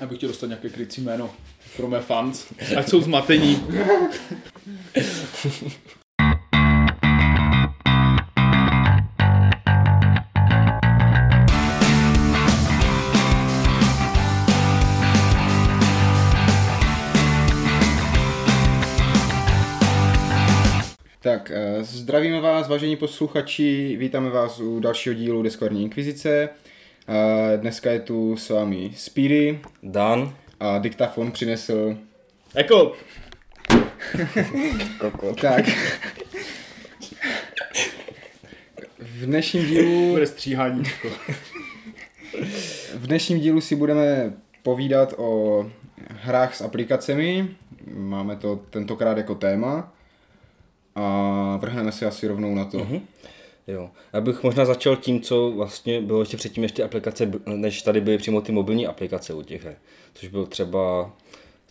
Já bych chtěl dostat nějaké krycí jméno pro mé fans, ať jsou zmatení. Tak, eh, zdravíme vás, vážení posluchači, vítáme vás u dalšího dílu Deskvarní inkvizice. Dneska je tu s vámi Speedy Dan. a diktafon přinesl... Jako, Koko. Tak. V dnešním dílu, bude stříhání. v dnešním dílu si budeme povídat o hrách s aplikacemi. Máme to tentokrát jako téma. A vrhneme si asi rovnou na to. Mhm. Jo. Já bych možná začal tím, co vlastně bylo ještě předtím, ty aplikace, než tady byly přímo ty mobilní aplikace u těch her. Což byl třeba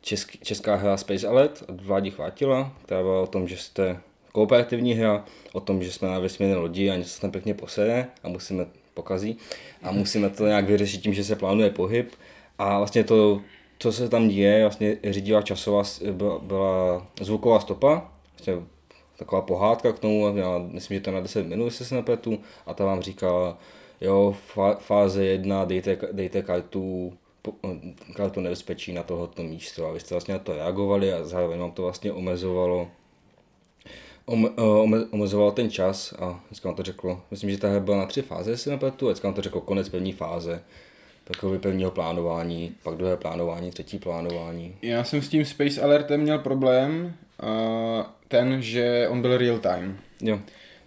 český, česká hra Space Alert od Vládi Chvátila, která byla o tom, že jste kooperativní hra, o tom, že jsme na vesmírné lodi a něco se tam pěkně posede a musíme pokazí a musíme to nějak vyřešit tím, že se plánuje pohyb a vlastně to, co se tam děje, vlastně řídila časová, byla, byla zvuková stopa, vlastně taková pohádka k tomu, já myslím, že to na 10 minut, jestli se nepletu, a ta vám říká, jo, fáze 1, dejte, dejte kartu, kartu nebezpečí na tohoto místo a vy jste vlastně na to reagovali a zároveň vám to vlastně omezovalo ome, ome, omezovalo ten čas a dneska vám to řeklo, myslím, že ta hra byla na tři fáze, jestli nepletu, dneska vám to řeklo konec první fáze, takové prvního plánování, pak druhé plánování, třetí plánování. Já jsem s tím Space Alertem měl problém, a ten, že on byl real time. Jo.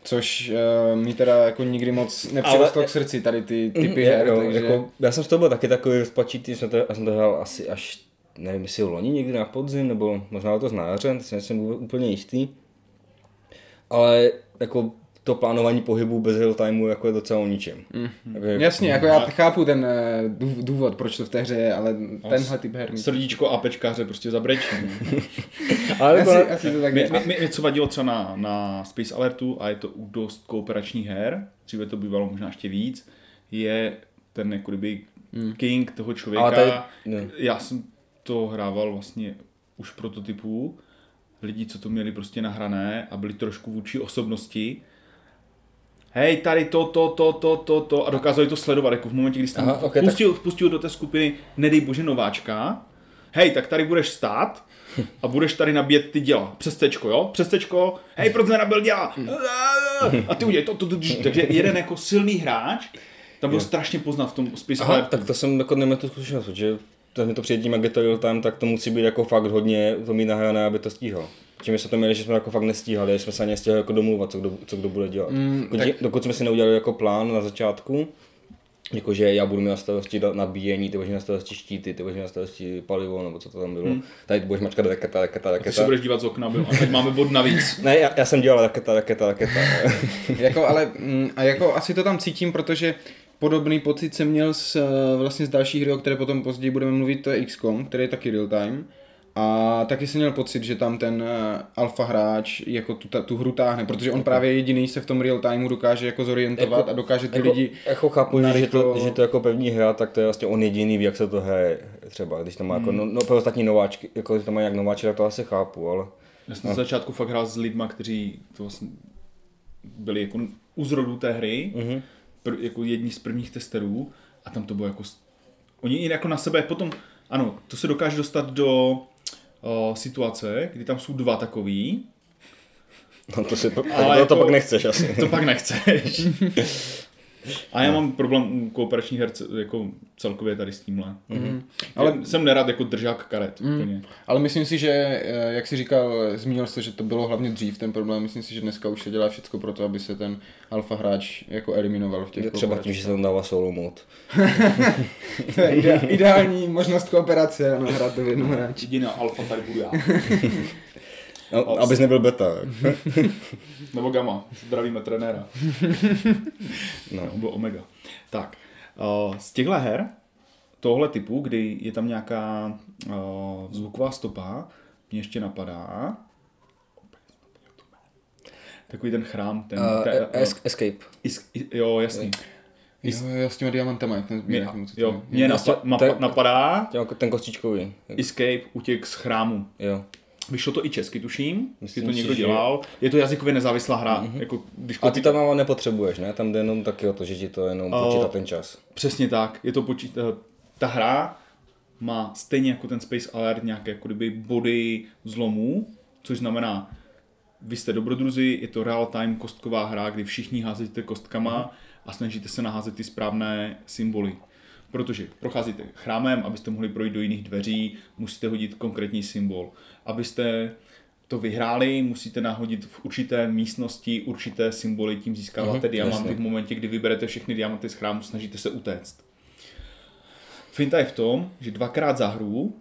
Což uh, mi teda jako nikdy moc nepřirostlo k srdci tady ty typy Je, her, jo, takže... jako, já jsem z toho byl taky takový rozpačitý, jsem to, já jsem to hrál asi až, nevím, jestli loni někdy na podzim, nebo možná to jaře, teď nejsem úplně jistý. Ale jako to plánování pohybu bez real timeu jako je docela o ničem. Mm. Jako, Jasně, jako já chápu ten eh, dův- důvod, proč to v té hře je, ale tenhle typ her... mi- Srdíčko a pečkáře prostě zabrečí. ale Asi, asi to tak Mě, mě, mě, co vadilo třeba na, na Space Alertu, a je to u dost kooperačních her, dříve to bývalo možná ještě víc, je ten jako kdyby king toho člověka. Ale tady- no. Já jsem to hrával vlastně už prototypů, lidí, co to měli prostě nahrané a byli trošku vůči osobnosti. Hej, tady to, to, to, to, to, to a dokázali to sledovat, jako v momentě, kdy jste Aha, Aha, ok, tak- pustil, pustil do té skupiny, nedej bože nováčka, hej, tak tady budeš stát a budeš tady nabíjet ty děla. Přes tečko, jo? Přes tečko, hej, proč jsi nenabil děla? A ty udělej to, to, to, to. Takže jeden jako silný hráč, tam byl strašně poznat v tom aha, ale tak to jsem jako neměl tu zkušenost, že to mi to přijde tím, jak je to real time, tak to musí být jako fakt hodně to mít nahrané, aby to stíhal. Tím jsme to měli, že jsme jako fakt nestíhali, že jsme se ani nestíhali jako domluvat, co kdo, co kdo bude dělat. Mm, dokud, tak... dokud jsme si neudělali jako plán na začátku, jakože já budu mít na starosti nabíjení, ty budeš mít na starosti štíty, ty budeš mít na starosti palivo, nebo co to tam bylo. Mm. Tady budeš mačkat raketa, raketa, ty se raketa. budeš dívat z okna, byl. A teď máme bod navíc. Ne, já, já, jsem dělal raketa, raketa, raketa. Jako, ale mm, a jako asi to tam cítím, protože podobný pocit jsem měl s, eh, vlastně z další hry, o které potom později budeme mluvit, to je XCOM, který je taky real time. A taky jsem měl pocit, že tam ten eh, alfa hráč jako tu, ta, tu hru táhne, protože on právě jediný se v tom real timeu dokáže jako zorientovat Jako- a dokáže ty jako, lidi... jako chápu, že, že, to, narychlo- že to jako první hra, tak to je vlastně on jediný ví, jak se to hraje třeba, když tam má jako, no, no pro ostatní nováčky, jako když tam má jak nováčky, tak to asi chápu, ale Já jsem na začátku fakt hrál s lidma, kteří to vlastně byli jako u zrodu té hry, mm-hmm. Pr- jako jedni z prvních testerů a tam to bylo jako, oni i jako na sebe potom, ano, to se dokáže dostat do o, situace, kdy tam jsou dva takový, no to si, to, Ale to, to jako- pak nechceš asi. to pak nechceš. A já mám problém u kooperačních her jako celkově tady s tímhle. Mm-hmm. Ale jsem nerad jako držák karet. Mm. Úplně. Ale myslím si, že, eh, jak jsi říkal, zmínil jsi, že to bylo hlavně dřív ten problém, myslím si, že dneska už se dělá všechno pro to, aby se ten alfa hráč jako eliminoval v těch Třeba tím, že se tam dává solo mod. To je ide- ideální možnost kooperace, ano, hrát to v jednom hráči. Jediná alfa tady budu já. No, abys nebyl beta. Nebo gamma. Zdravíme trenéra. No. On byl omega. Tak, uh, z těchto her, tohle typu, kdy je tam nějaká uh, zvuková stopa, mě ještě napadá, takový ten chrám, ten... Uh, ten es- escape. is, i- jo, jasný. Jo, jo, s těma diamantama, jak ten Mě, nebo jo, je. mě napa, napa, napadá Jako ten kostičkový. Escape, utěk z chrámu. Jo. Vyšlo to i česky, tuším, jestli Myslím to si, někdo že- dělal. Je to jazykově nezávislá hra. Mm-hmm. Jako, když A ty tam ale nepotřebuješ, ne? Tam jde jenom taky o to, že ti to jenom O, počítá ten čas. Přesně tak. Je to počít, eh, ta hra má stejně jako ten Space Alert nějaké jako kdyby body zlomů, což znamená, vy jste dobrodruzi, je to real time kostková hra, kdy všichni házíte kostkama a snažíte se naházet ty správné symboly. Protože procházíte chrámem, abyste mohli projít do jiných dveří, musíte hodit konkrétní symbol. Abyste to vyhráli, musíte nahodit v určité místnosti určité symboly, tím získáváte Mhm, diamanty jasně. v momentě, kdy vyberete všechny diamanty z chrámu, snažíte se utéct. Finta je v tom, že dvakrát za hru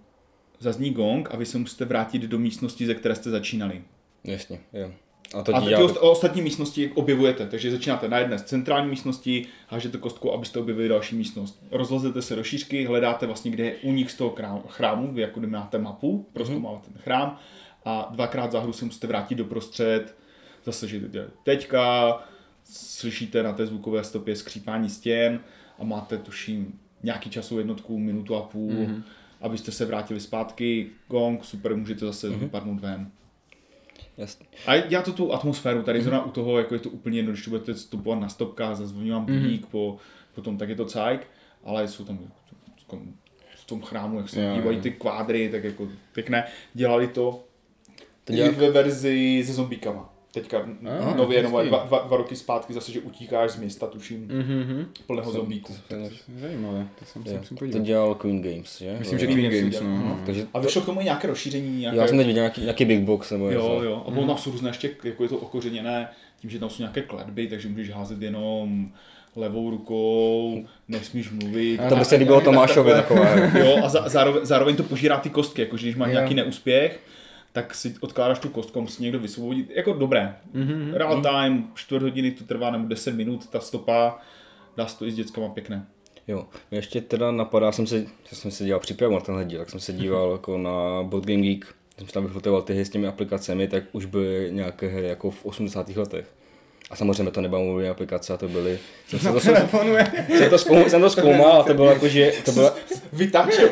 zazní gong a vy se musíte vrátit do místnosti, ze které jste začínali. Jasně, jo. A to A ti ty dělá... ost- ostatní místnosti objevujete, takže začínáte na jedné z centrální místnosti, hážete kostku, abyste objevili další místnost. Rozlezete se do šířky, hledáte vlastně, kde je únik z toho chrámu, vy jako máte mapu, proskoumáváte ten chrám a dvakrát za hru se musíte vrátit do prostřed, zase, že jde teďka, slyšíte na té zvukové stopě skřípání stěn a máte, tuším, nějaký časovou jednotku, minutu a půl, mm-hmm. abyste se vrátili zpátky, gong, super, můžete zase mm-hmm. vypadnout ven. Jasně. A dělá to tu atmosféru, tady zrovna u toho, jako je to úplně jedno, když budete vstupovat na stopkách, zazvoní vám budík, po, potom tak je to cajk, ale jsou tam v tom chrámu, jak se dívají ty kvádry, tak jako pěkné. Dělali to To i dělá- ve verzi se zombíkama. Teďka Ah, nově, nové, dva, dva, dva, roky zpátky zase, že utíkáš z města, tuším, Mhm. plného zombíků. Zajímavé, to jsem se musím To podívat. dělal Queen Games, že? Myslím, že Queen Queen Games no. Mhm. Takže A vyšlo k tomu i nějaké rozšíření, nějaké... já jsem teď viděl nějaký, nějaký Big Box nebo něco. Jo, jo. A ono tam jsou různé ještě, jako je to okořeněné, tím, že tam jsou nějaké kletby, takže můžeš házet jenom levou rukou, nesmíš mluvit. To by se líbilo Tomášovi takové. Jo, a za, zároveň, zároveň to požírá ty kostky, jako že když máš nějaký neúspěch, tak si odkládáš tu kostku, musí někdo vysvobodit. Jako dobré. Mm-hmm. Real time, čtvrt hodiny to trvá, nebo 10 minut, ta stopa, dá se to i s dětskama pěkné. Jo, mě ještě teda napadá, jsem se, já jsem se dělal přípravu na tenhle díl, tak jsem se díval jako na Board Game Geek, jsem si tam vyfotoval ty hry s těmi aplikacemi, tak už byly nějaké hry jako v 80. letech. A samozřejmě to nebyla mobilní aplikace, a to byly... Jsem, se to, jsem, Telefonu je. jsem, to zkoum, jsem to zkoumal a to bylo jako, že... To bylo, Vytáčel.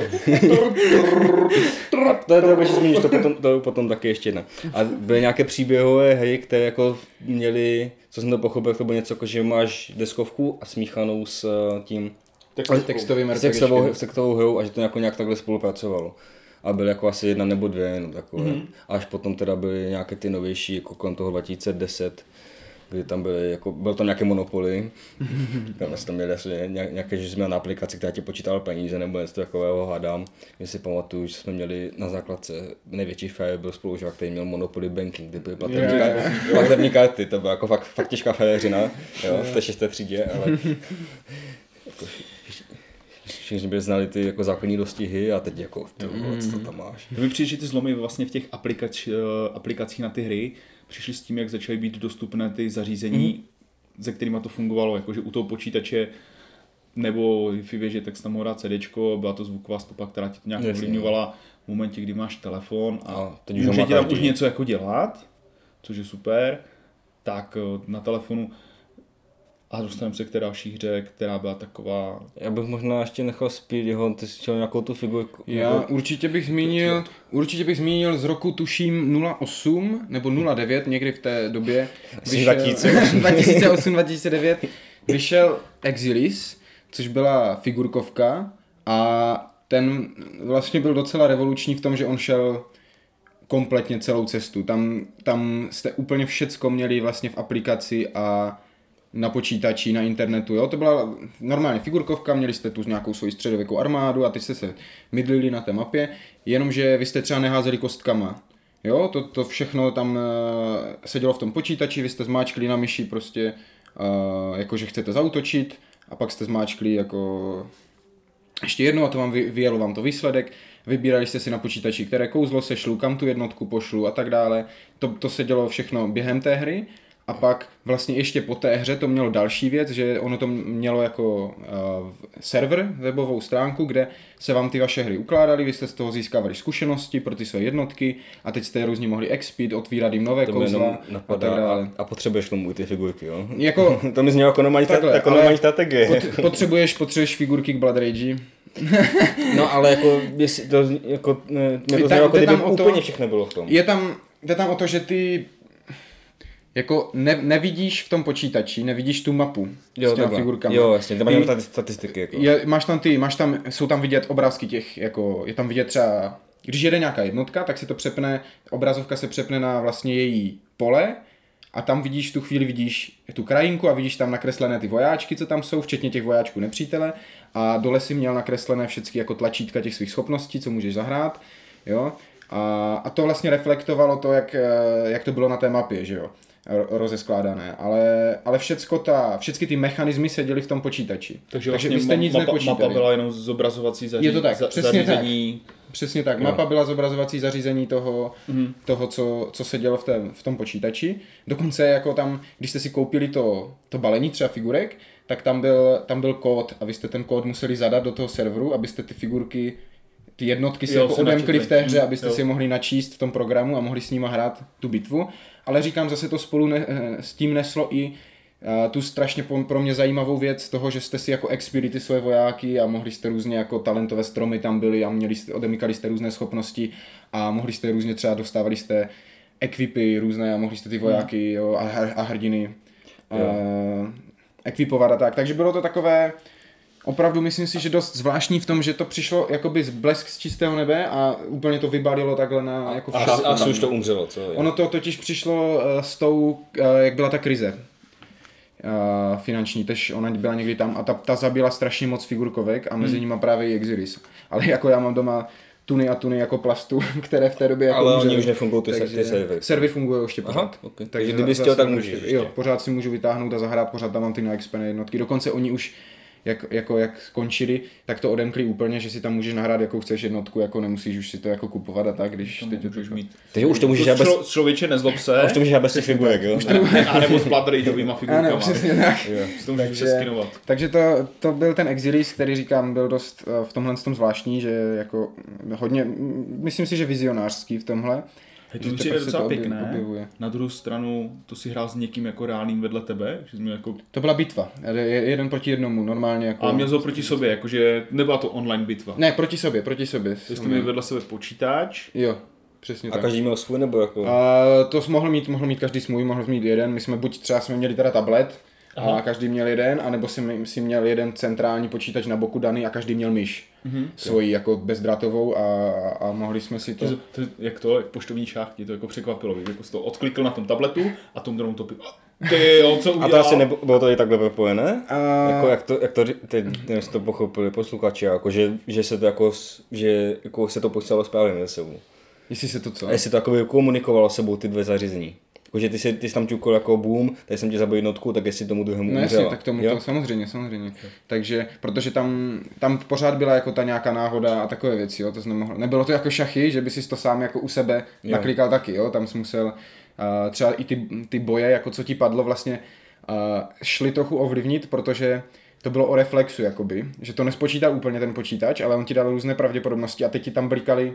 to je to, že zmíníš, to potom, to potom taky ještě jedna. A byly nějaké příběhové hry, které jako měly, co jsem to pochopil, to bylo něco jako, že máš deskovku a smíchanou s eh, tím Textovým s textovou, s textovou hrou a že to jako nějak takhle spolupracovalo. A byly jako asi jedna nebo dvě, no takové. Mhm. Mm-hmm. Až potom teda byly nějaké ty novější, jako kolem toho 2010, kdy tam byly, jako, byl tam nějaké monopoly, tam jsme tam měli asi nějak- nějaké, že jsme na aplikaci, která ti počítala peníze nebo něco takového, hádám. My si pamatuju, že jsme měli na základce největší fér byl spolužák, který měl Monopoly Banking, kde byly platební, karty, platební karty, to byla jako fakt, fakt těžká jo, v té šesté třídě, ale jako, všichni by znali ty jako základní dostihy a teď jako, ty, vole, co to tam máš. To mi přijde, že ty zlomy vlastně v těch aplikač, eh, aplikacích na ty hry přišly s tím, jak začaly být dostupné ty zařízení, mm. se kterými to fungovalo, jakože u toho počítače nebo v věže, tak tam dát CDčko, byla to zvuková stopa, která ti to nějak ovlivňovala v momentě, kdy máš telefon a, A může ti tam už něco jako dělat, což je super, tak eh, na telefonu a dostaneme se k té další hře, která byla taková Já bych možná ještě nechal Speedyho, ty jsi chtěl nějakou tu figurku. Já jako- určitě bych zmínil, určitě bych zmínil z roku tuším 08 nebo 09, někdy v té době. Asi 2008. 2008-2009 vyšel Exilis, což byla figurkovka a ten vlastně byl docela revoluční v tom, že on šel kompletně celou cestu. Tam, tam jste úplně všecko měli vlastně v aplikaci a na počítači, na internetu, jo, to byla normálně figurkovka, měli jste tu nějakou svoji středověkou armádu a teď jste se mydlili na té mapě, jenomže vy jste třeba neházeli kostkama, jo, to, to všechno tam uh, sedělo v tom počítači, vy jste zmáčkli na myši prostě, uh, jako že chcete zautočit a pak jste zmáčkli jako ještě jednou a to vám vy, vyjelo vám to výsledek, vybírali jste si na počítači, které kouzlo sešlu, kam tu jednotku pošlu a tak dále. To, to se dělo všechno během té hry a pak vlastně ještě po té hře to mělo další věc, že ono to mělo jako uh, server, webovou stránku, kde se vám ty vaše hry ukládaly, vy jste z toho získávali zkušenosti pro ty své jednotky a teď jste je různě mohli expit, otvírat jim nové To kouzla a tak dále. a, a potřebuješ tomu i ty figurky, jo? Jako, to mi znělo jako normální, Takhle, jako ale normální strategie. pot, potřebuješ, potřebuješ figurky k Blood Rage. No ale jako, jestli to, jako, ne, mě to znělo, jako kdyby tam o to- úplně všechno bylo v tom. Je tam, jde tam o to, že ty jako ne, nevidíš v tom počítači, nevidíš tu mapu Jo, s těma takhle. figurkama. Jo, jasně, tam máš statistiky, jako. Je, máš tam ty, máš tam, jsou tam vidět obrázky těch, jako, je tam vidět třeba, když jede nějaká jednotka, tak si to přepne, obrazovka se přepne na vlastně její pole a tam vidíš, tu chvíli vidíš tu krajinku a vidíš tam nakreslené ty vojáčky, co tam jsou, včetně těch vojáčků nepřítele a dole si měl nakreslené všechny jako tlačítka těch svých schopností, co můžeš zahrát, jo. A, a to vlastně reflektovalo to, jak, eh, jak to bylo na té mapě, že jo rozeskládané, ale, ale všecko ta, všechny ty mechanismy seděly v tom počítači. Takže, Takže vlastně vy jste nic mapa, nepočítali. mapa byla jenom zobrazovací zaří, Je to tak, za, přesně zařízení. Přesně tak, Jo. mapa byla zobrazovací zařízení toho, Mhm. toho co, co se dělo v, té, v tom počítači. Dokonce jako tam, když jste si koupili to, to balení třeba figurek, tak tam byl, tam byl kód a vy jste ten kód museli zadat do toho serveru, abyste ty figurky, ty jednotky si Jo, jako odemkli v té hře, Mhm, abyste jo. si mohli načíst v tom programu a mohli s nima hrát tu bitvu. Ale říkám, zase to spolu ne, eh, s tím neslo i a tu strašně pro mě zajímavou věc toho, že jste si jako expili ty svoje vojáky a mohli jste různě jako talentové stromy tam byly a měli jste, odemykali jste různé schopnosti a mohli jste různě třeba dostávali jste equipy různé a mohli jste ty vojáky jo, a, a hrdiny a, ekvipovat a tak. Takže bylo to takové opravdu myslím si, že dost zvláštní v tom, že to přišlo jakoby z blesk z čistého nebe a úplně to vybalilo takhle na jako A, a, asi už to umřelo, co? Ono to totiž přišlo eh, s tou, eh, jak byla ta krize eh, finanční, tež ona byla někdy tam a ta, ta zabila strašně moc figurkovek a mezi Hmm. nimi právě i Exilis. Ale jako já mám doma tuny a tuny jako plastu, které v té době jako Ale umřely. oni už nefungují ty, Takže ty servery. Servery fungují ještě Aha, pořád. ok. Takže kdyby chtěl, tak můžeš. Jo, pořád si můžu vytáhnout a zahrát, pořád tam mám ty neexpené jednotky. Dokonce oni už jak, jako, jak skončili, tak to odemkli úplně, že si tam můžeš nahrát, jakou chceš jednotku, jako nemusíš už si to jako kupovat a tak, když To teď to můžeš mít. Takže už to můžeš bez, Člo, člověče, nezlob se. už to můžeš bez těch figurek, jo? Ne, a nebo s Blood Rageovýma figurkama. Ano, přesně tak. Jo. To můžeš Takže- přeskinovat. Takže to, to byl ten Exilis, který říkám, byl dost eh, v tomhle tom zvláštní, že jako hodně, mm, myslím si, že vizionářský v tomhle. Hej, že to mi teprve přijde se docela objev- pěkné. objevuje. Na druhou stranu, to si hrál s někým jako reálným vedle tebe, že jsi měl jako... To byla bitva, je- jeden proti jednomu, normálně jako... A měl ho proti sobě, jakože nebyla to online bitva. Ne, proti sobě, proti sobě. Jsi to měl vedle sebe počítač, Jo, přesně A tak. každý měl svůj, nebo jako... A to mohl mít, mohl mít každý svůj, mohl mít jeden. My jsme buď třeba jsme měli teda tablet, Aha. a každý měl jeden, anebo si, si měl jeden centrální počítač na boku daný a každý měl myš. Mhm. Svoji jako bezdrátovou a, a mohli jsme si to... to, to, jak to, jak poštovní šách, mě to jako překvapilo, víš, jako jsi to odklikl na tom tabletu a tom druhou to. Ty jo, co A udělal? to asi nebo, bylo to i takhle propojené? A- Jako jak to, jak to, teď jste to pochopili posluchači, jako že, že se to jako, že jako se to posílalo správně mezi sebou. Jestli se to co? A jestli to jako komunikovalo s sebou ty dvě zařízení. Jako, že ty, jsi, ty jsi tam ťukl jako boom, tady jsem ti zabil jednotku, tak jestli tomu druhému No jasně, tak tomu Jo? to samozřejmě, samozřejmě. Takže, protože tam, tam pořád byla jako ta nějaká náhoda a takové věci, jo, to jsi nemohl. Nebylo to jako šachy, že by si to sám jako u sebe Jo. naklikal taky, jo, tam jsi musel uh, třeba i ty, ty boje, jako co ti padlo vlastně, uh, šli trochu ovlivnit, protože to bylo o reflexu, jakoby, že to nespočítá úplně ten počítač, ale on ti dal různé pravděpodobnosti a teď ti tam blikaly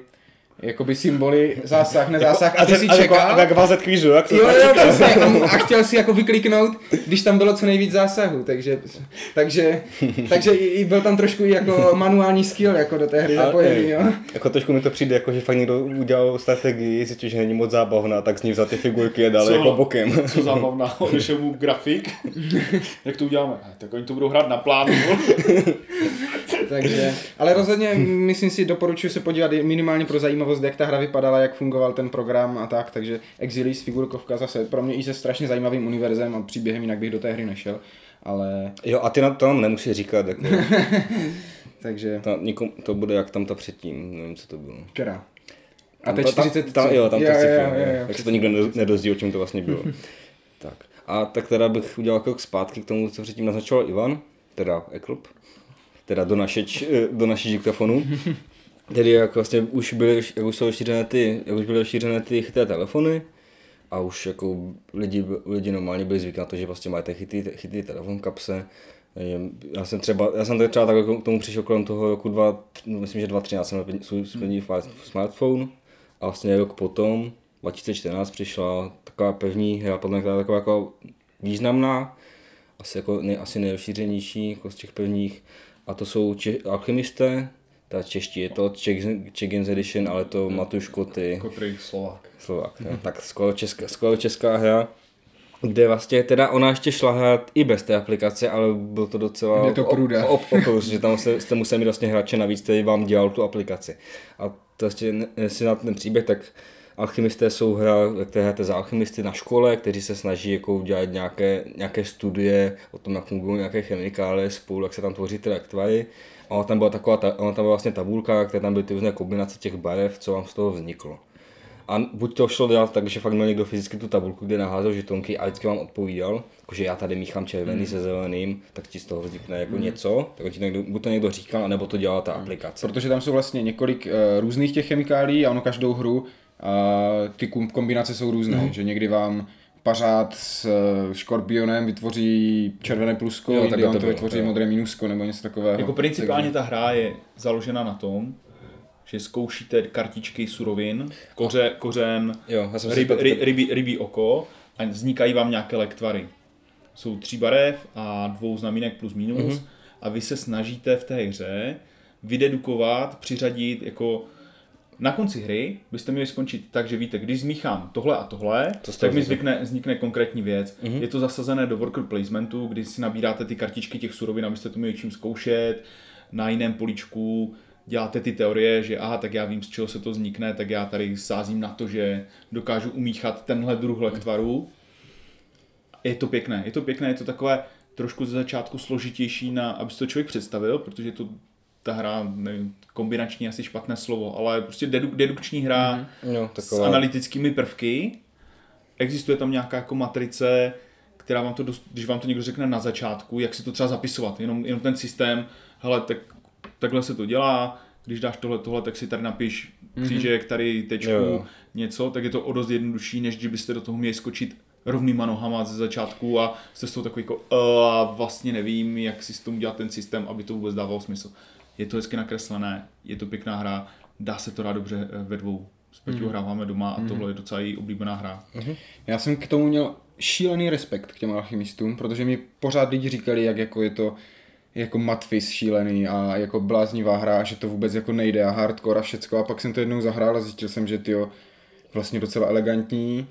jakoby symboly, zásah, nezásah a ty si a jako, čekal. jak vás kvízu, jak to Jo, tak jo, přesně. A, a chtěl si jako vykliknout, když tam bylo co nejvíc zásahů, takže, takže, takže i, byl tam trošku i jako manuální skill jako do té hry A, zapojený, jo. Jako trošku mi to přijde, jako že fakt někdo udělal strategii, zjistil, že není moc zábavná, tak z ní vzal ty figurky a dal Co? jako bokem. Co zábavná, odešel mu grafik. Jak to uděláme? "Eh, Tak oni to budou hrát na plánu. Takže, ale rozhodně myslím si, doporučuji se podívat minimálně pro zajímavost, jak ta hra vypadala, jak fungoval ten program a tak, takže Exilis, figurkovka zase pro mě i se strašně zajímavým univerzem a příběhem, jinak bych do té hry nešel, ale Jo, a ty na to nám nemusí říkat, jako, takže, to, nikom, to bude jak tam ta předtím, nevím, co to bylo. která. A teď ta- tam- 40 tam, jo, tam to jo, jo, jo, Jak se to nikdo nedo- nedozví, o čem to vlastně bylo. tak. A tak teda bych udělal krok zpátky k tomu, co předtím naznačoval Ivan, teda Eklub, teda do, našeč, eh, do naší diktafonu. Tedy jak vlastně už byly, jak už jsou rozšířené ty, jak už byly rozšířené ty chytré telefony, a už jako lidi, lidi normálně byli zvyklí na to, že prostě máte chytrý, chytrý telefon v kapse. Já jsem třeba, já jsem třeba tak k tomu přišel kolem toho roku 2, myslím, že 2013 jsem měl svůj první smartphone a vlastně rok potom, 2014 přišla taková pevní hra, podle mě taková jako významná, asi, jako nej, asi nejrozšířenější jako z těch prvních a to jsou če, alchymisté, ta čeští, je to Check-ins Edition, ale to. Matuš Koty. Kotry Slovák. Slovák, hmm. tak skoro česká, skoro česká hra, kde vlastně teda ona ještě šla hrát i bez té aplikace, ale byl to docela je to průda. Op, op, op, že tam jste, jste museli mít vlastně hráče navíc, který vám dělal tu aplikaci. A to ještě, si na ten příběh, tak Alchymisté jsou hra, které hrajete za alchymisty na škole, kteří se snaží jako udělat nějaké, nějaké studie o tom, jak fungují nějaké chemikálie spolu, jak se tam tvoří ty rektvary. A ona tam byla taková, ona tam byla vlastně tabulka, kde tam byly ty různé kombinace těch barev, co vám z toho vzniklo. A buď to šlo dělat tak, že fakt měl někdo fyzicky tu tabulku, kde naházel žetonky a vždycky vám odpovídal, jakože já tady míchám červený mm. se zeleným, tak ti z toho vznikne jako mm. něco, tak ti někdo, buď to někdo říkal, nebo to dělala ta mm. aplikace. Protože tam jsou vlastně několik uh, různých těch chemikálií a ono každou hru ty kombinace jsou různé, mm. že někdy vám pařád s eh, škorpionem vytvoří červené plusko, jo, někdy on to, to vytvoří jo. modré minusko nebo něco takového. Jako principálně ta hra je založena na tom, že zkoušíte kartičky surovin, koře, kořen, jo, ryb, ryb, rybí, rybí oko a vznikají vám nějaké lektvary. Jsou tří barev a dvou znamínek plus minus mm-hmm. a vy se snažíte v té hře vydedukovat, přiřadit jako na konci hry byste měli skončit tak, že víte, když zmíchám tohle a tohle, to tak mi zvykne, vznikne konkrétní věc. Mm-hmm. Je to zasazené do worker placementu, kdy si nabíráte ty kartičky těch surovin, abyste to měli čím zkoušet, na jiném poličku děláte ty teorie, že aha, tak já vím, z čeho se to vznikne, tak já tady sázím na to, že dokážu umíchat tenhle druh lektvaru. Je to pěkné, je to pěkné, je to takové trošku ze začátku složitější, na, aby si to člověk představil, protože to ta hra, nevím, kombinační asi špatné slovo, ale prostě deduk, dedukční hra mm-hmm. jo, taková... s analytickými prvky. Existuje tam nějaká jako matrice, která vám to, dost, když vám to někdo řekne na začátku, jak si to třeba zapisovat, jenom, jenom ten systém, hele, tak, takhle se to dělá, když dáš tohle, tohle, tak si tady napiš mhm. křížek, tady tečku, jo, jo. něco, tak je to o dost jednodušší, než kdybyste do toho měli skočit rovnýma nohama ze začátku a jste s toho takový jako uh, vlastně nevím, jak si s tom dělat ten systém, aby to vůbec dávalo smysl je to hezky nakreslené, je to pěkná hra, dá se to dát dobře eh, ve dvou. S Peťou mm. hráváme doma a mm. tohle je docela její oblíbená hra. Mm. Já jsem k tomu měl šílený respekt k těm alchymistům, protože mi pořád lidi říkali, jak jako je to jako matfis šílený a jako bláznivá hra, že to vůbec jako nejde a hardcore a všecko a pak jsem to jednou zahrál a zjistil jsem, že ty vlastně docela elegantní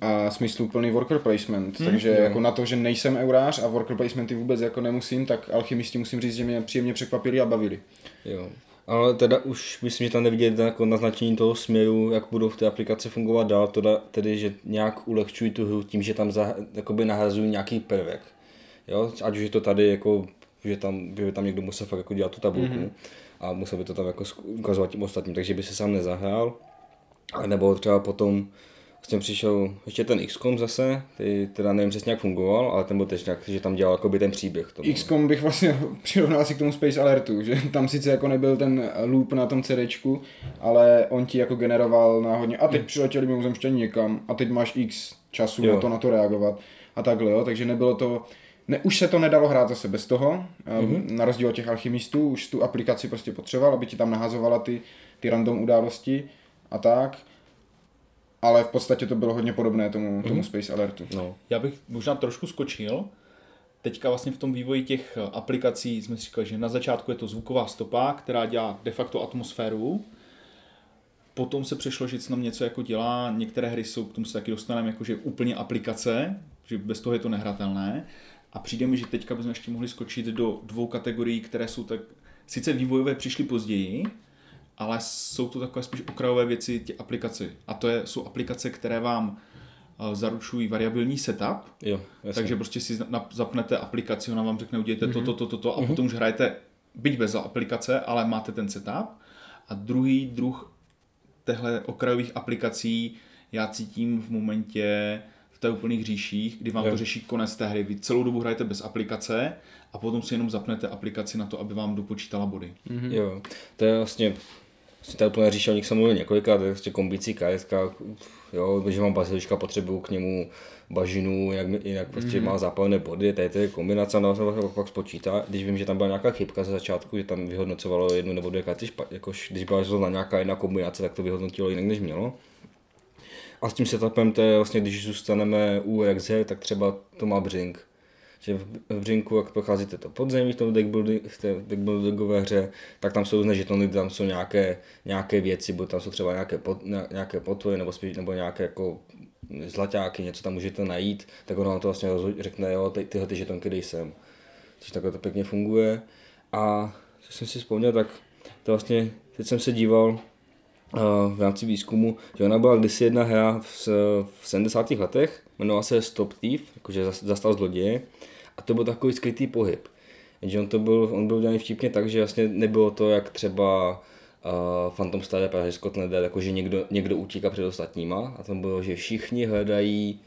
a smysluplný worker placement, hmm, takže jo. jako na to, že nejsem eurář a worker placementy vůbec jako nemusím, tak alchymisti musím říct, že mě příjemně překvapili a bavili. Jo. Ale teda už myslím, že tam nevidět jako naznačení toho směru, jak budou v té aplikaci fungovat dál, teda, tedy, že nějak ulehčují tu hru tím, že tam za, jakoby nahrazují nějaký prvek. Jo? Ať už je to tady, jako, že tam, by tam někdo musel fakt jako dělat tu tabulku mm-hmm. a musel by to tam jako ukazovat tím ostatním, takže by se sám nezahrál. Nebo třeba potom s tím přišel ještě ten XCOM zase, ty teda nevím přesně jak fungoval, ale ten byl tež nějak, že tam dělal jakoby ten příběh. Tomu. XCOM bych vlastně přirovnal si k tomu Space Alertu, že tam sice jako nebyl ten loop na tom CDčku, ale on ti jako generoval náhodně a teď hmm. přiletěli mimozemštění někam a teď máš X času jo. na to na to reagovat a takhle, jo, takže nebylo to, ne, už se to nedalo hrát zase bez toho, mm-hmm. na rozdíl od těch alchymistů, už tu aplikaci prostě potřeboval, aby ti tam nahazovala ty, ty random události a tak ale v podstatě to bylo hodně podobné tomu, tomu mm. Space Alertu. No. Já bych možná trošku skočil. Teďka vlastně v tom vývoji těch eh, aplikací jsme si říkali, že na začátku je to zvuková stopa, která dělá de facto atmosféru. Potom se přešlo, že nám něco jako dělá. Některé hry jsou, k tomu se taky dostaneme, jakože úplně aplikace, že bez toho je to nehratelné. A přijde mi, že teďka bychom ještě mohli skočit do dvou kategorií, které jsou tak, sice vývojové přišly později, ale jsou to takové spíš okrajové věci tě aplikace. A to je, jsou aplikace, které vám uh, zaručují variabilní setup, jo, takže prostě si zapnete aplikaci, ona vám řekne udějte mm-hmm. toto, toto, toto a mm-hmm. potom už hrajete byť bez aplikace, ale máte ten setup. A druhý druh tehle okrajových aplikací já cítím v momentě v té úplných říších, kdy vám jo. to řeší konec té hry. Vy celou dobu hrajete bez aplikace a potom si jenom zapnete aplikaci na to, aby vám dopočítala body. Mm-hmm. Jo, to je vlastně Vlastně tady úplně říšel, jsem mluvil několikrát, prostě kombící KSK, jo, že mám baziliška, potřebuju k němu bažinu, jak, jinak prostě mm. má zápalné body, tady to je kombinace, no to pak spočítá, když vím, že tam byla nějaká chybka ze začátku, že tam vyhodnocovalo jednu nebo dvě karty, jakož když byla zrovna nějaká jiná kombinace, tak to vyhodnotilo jinak, než mělo. A s tím setupem to je vlastně, když zůstaneme u Rexhe, tak třeba to má Brink. Že v, v jak procházíte to podzemí v tom deckbuildingové hře, tak tam jsou různé žetony, tam jsou nějaké, nějaké věci, bo tam jsou třeba nějaké, pot, nějaké potvory nebo, spíš, nebo nějaké jako zlaťáky, něco tam můžete najít, tak ono vám to vlastně řekne, jo, ty, tyhle ty žetonky dej sem. Což takhle to pěkně funguje. A co jsem si vzpomněl, tak to vlastně, teď jsem se díval, v rámci výzkumu, že ona byla kdysi jedna hra v, v 70. letech, jmenovala se Stop Thief, jakože zastal zloděje, a to byl takový skrytý pohyb. Jenže on, to byl, on byl udělaný vtipně tak, že vlastně nebylo to jak třeba uh, Phantom Star právě Scotland Dead, jakože někdo, někdo utíká před ostatníma a tam bylo, že všichni hledají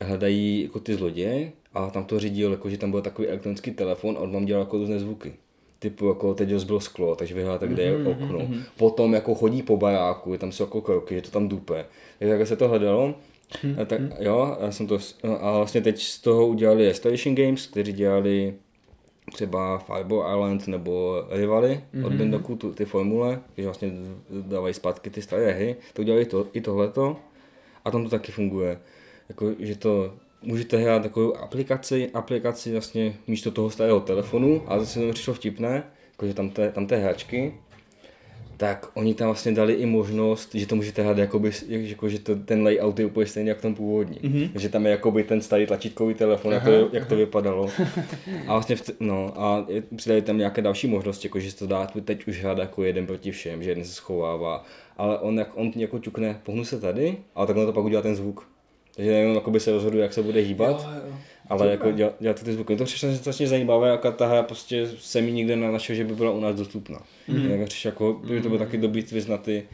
hledají jako ty zloděje a tam to řídil, jakože tam byl takový elektronický telefon a on vám dělal jako různé zvuky typu jako teď bylo sklo, takže vyhledáte, kde je mm-hmm, okno. Mm-hmm. Potom jako chodí po baráku, tam jsou jako kroky, že to tam dupe. Takže takhle se to hledalo. A tak, jo, já jsem to, a vlastně teď z toho udělali Station Games, kteří dělali třeba Fireball Island nebo Rivali mm-hmm. od Bindoku, tu, ty formule, že vlastně dávají zpátky ty staré hry, to udělali to, i tohleto a tam to taky funguje. Jako, že to můžete hrát takovou aplikaci, aplikaci vlastně místo toho starého telefonu a zase mi přišlo vtipné, jakože tam té, tam té hračky, tak oni tam vlastně dali i možnost, že to můžete hrát jakoby, jako, že to, ten layout je úplně stejný jak ten původní. Mm-hmm. Že tam je jakoby ten starý tlačítkový telefon, aha, jak, to, jak to vypadalo. A vlastně, v, no, a přidali tam nějaké další možnosti, jako že to dá teď už hrát jako jeden proti všem, že jeden se schovává. Ale on, jak on jako ťukne, pohnu se tady, ale takhle to pak udělá ten zvuk. Takže jenom by se rozhoduje, jak se bude hýbat. Jo, jo. Ale Super. jako dělat, dělat ty zvuky. To přišlo strašně zajímavé, jaká ta hra prostě se mi nikde nenašel, že by byla u nás dostupná. Mm-hmm. Jak přišlo, jako, by to byl taky dobrý twist na, ty,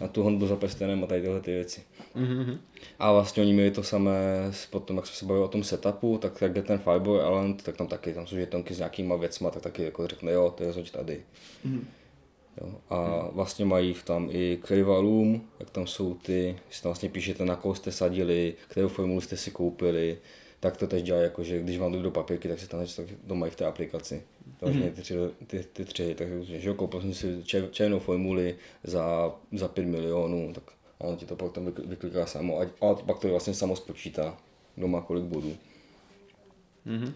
na tu honbu za pestenem a tady tyhle ty věci. Mm-hmm. A vlastně oni měli to samé, potom jak jsme se bavili o tom setupu, tak jak je ten Fireboy Island, tak tam taky, tam jsou žetonky s nějakýma věcma, tak taky jako řekne, jo, to je zoď tady. Mm-hmm. Jo. A vlastně mají tam i krivalum, jak tam jsou ty, si tam vlastně píšete, na koho jste sadili, kterou formulu jste si koupili, tak to teď dělá, jako, že když vám jdu do papírky, tak si tam tak to mají v té aplikaci. To vlastně ty, tři, ty, ty tři, tak že jo, koupil jsem si čer, černou formuli za, za 5 milionů, tak on ti to pak tam vykliká samo a, a pak to vlastně samo spočítá, kdo má kolik bodů. Mm-hmm.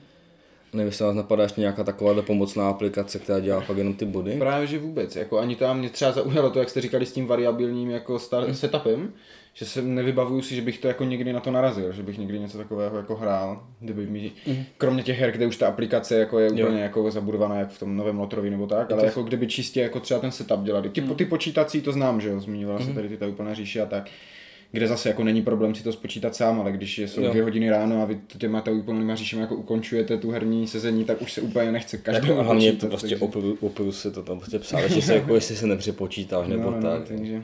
Nevím, jestli vás napadá ještě nějaká taková pomocná aplikace, která dělá fakt jenom ty body? Právě, že vůbec. Jako ani tam mě třeba zaujalo to, jak jste říkali s tím variabilním jako star- hmm. setupem, že se nevybavuju si, že bych to jako někdy na to narazil, že bych někdy něco takového jako hrál, kdyby mi, mm. kromě těch her, kde už ta aplikace jako je úplně jo. jako zabudovaná, jak v tom novém Lotrovi nebo tak, ale to... jako kdyby čistě jako třeba ten setup dělali. Ty, mm. ty počítací to znám, že jo, zmiňovala mm. se tady ty ta úplná říše a tak kde zase jako není problém si to spočítat sám, ale když jsou jo. dvě hodiny ráno a vy těma ta úplnýma říšema jako ukončujete tu herní sezení, tak už se úplně nechce každý. A hlavně to prostě opilu se to tam prostě psal, že se jako jestli se nepřepočítáš nebo no, no, tak. Takže...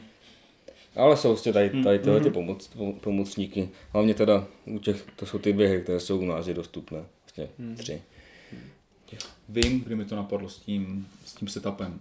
Ale jsou prostě tady, tady tyhle ty mhm. pomoc, pomocníky. Hlavně teda u těch, to jsou ty běhy, které jsou u nás je dostupné. Vlastně tři. Vím, kdy mi to napadlo s tím, s tím setupem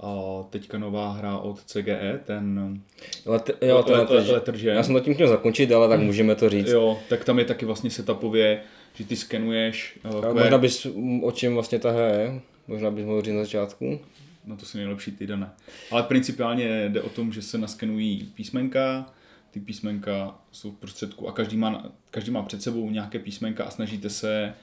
a teďka nová hra od CGE, ten Let, jo, ten let, let, letr, Já jsem to tím chtěl zakončit, ale tak můžeme to říct. Jo, tak tam je taky vlastně setupově, že ty skenuješ. Uh, možná bys, o čem vlastně ta hra je? Možná bys mohl říct na začátku? No to si nejlepší ty dané. Ale principiálně jde o tom, že se naskenují písmenka, ty písmenka jsou v prostředku a každý má, každý má před sebou nějaké písmenka a snažíte se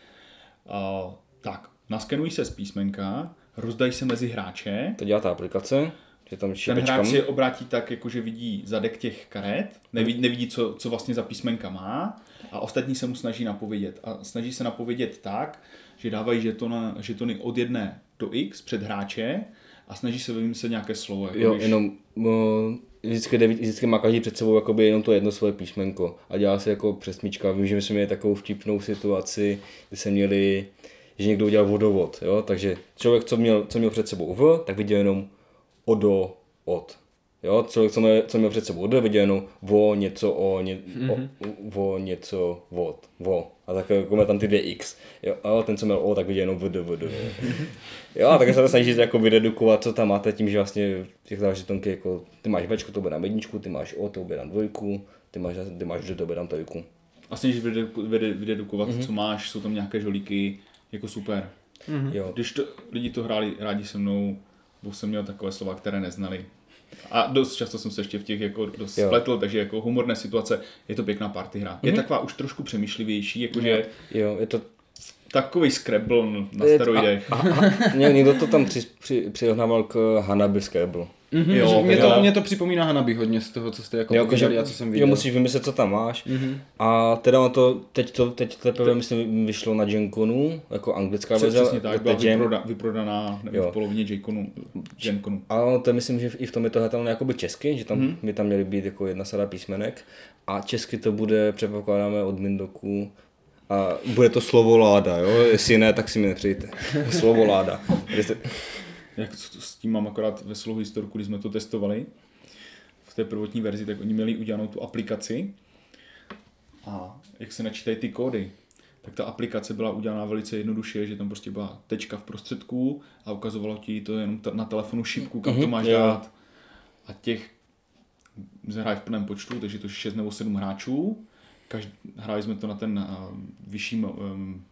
uh, tak, naskenují se z písmenka, rozdají se mezi hráče. To dělá ta aplikace. Že tam Ten hráč si obrátí tak, jako že vidí zadek těch karet, nevidí, nevidí co, co vlastně za písmenka má a ostatní se mu snaží napovědět. A snaží se napovědět tak, že dávají žetony, žetony od jedné do x před hráče a snaží se vymyslet nějaké slovo. Jako jo, když... jenom no, vždycky, vždycky má každý před sebou jakoby jenom to jedno svoje písmenko a dělá se jako přesmička. Vím, že my jsme měli takovou vtipnou situaci, kdy se měli že někdo udělal vodovod, jo? takže člověk, co měl, co měl před sebou v, tak viděl jenom odo, od. Jo, člověk, co měl, co měl před sebou jde viděnou, vo, něco, o, ně, Mhm. o, o, něco, vod, vo. A tak jako má tam ty dvě x. Jo, a ten, co měl o, tak viděl jenom vd, vd. Jo, jo a tak se to snažíte jako vydedukovat, co tam máte, tím, že vlastně těch zážitonky, jako, ty máš večku, to bude na jedničku, ty máš o, to bude na dvojku, ty máš, ty máš d, to bude na trojku. A snažíš vydedu- vyde- vydedukovat, co máš, jsou tam nějaké žolíky, jako super. Jo. Když to, lidi to hráli rádi se mnou, bo jsem měl takové slova, které neznali. A dost často jsem se ještě v těch jako dost Jo. spletl, takže jako humorné situace, je to pěkná party hra. Je taková už trošku přemýšlivější, jakože Jo, je to takový Scrabble na steroidech. A, a, ně- někdo to tam při, při, přirovnával k Hanabi Scrabble. Mhm, Jo, mě, jo. to, mě to připomíná Hanabi hodně z toho, co jste jako Jo, že, a co jsem viděl. musíš vymyslet, co tam máš. Mm-hmm. A teda on to, teď to, teď teprve myslím vyšlo na Genconu, jako anglická verze. Přesně tak, byla Gen- vyproda, vyprodaná nevím, Jo. v polovině Genconu. Genconu. A to myslím, že i v tom je to hratelné jakoby česky, že tam Mhm. mm-hmm. by tam měly být jako jedna sada písmenek. A česky to bude, předpokládáme, od Mindoku. A bude to slovo láda, jo? Jestli ne, tak si mi nepřijďte. Slovo láda. Jak s s tím mám akorát veselou historku, když jsme to testovali v té prvotní verzi, tak oni měli udělanou tu aplikaci a jak se načítají ty kódy, tak ta aplikace byla udělaná velice jednoduše, že tam prostě byla tečka v prostředku a ukazovalo ti to jenom ta- na telefonu šipku, kam to Mhm, máš dát. A těch hrají v plném počtu, takže to 6 nebo 7 hráčů. Každý, hráli jsme to na ten uh, vyšší, um,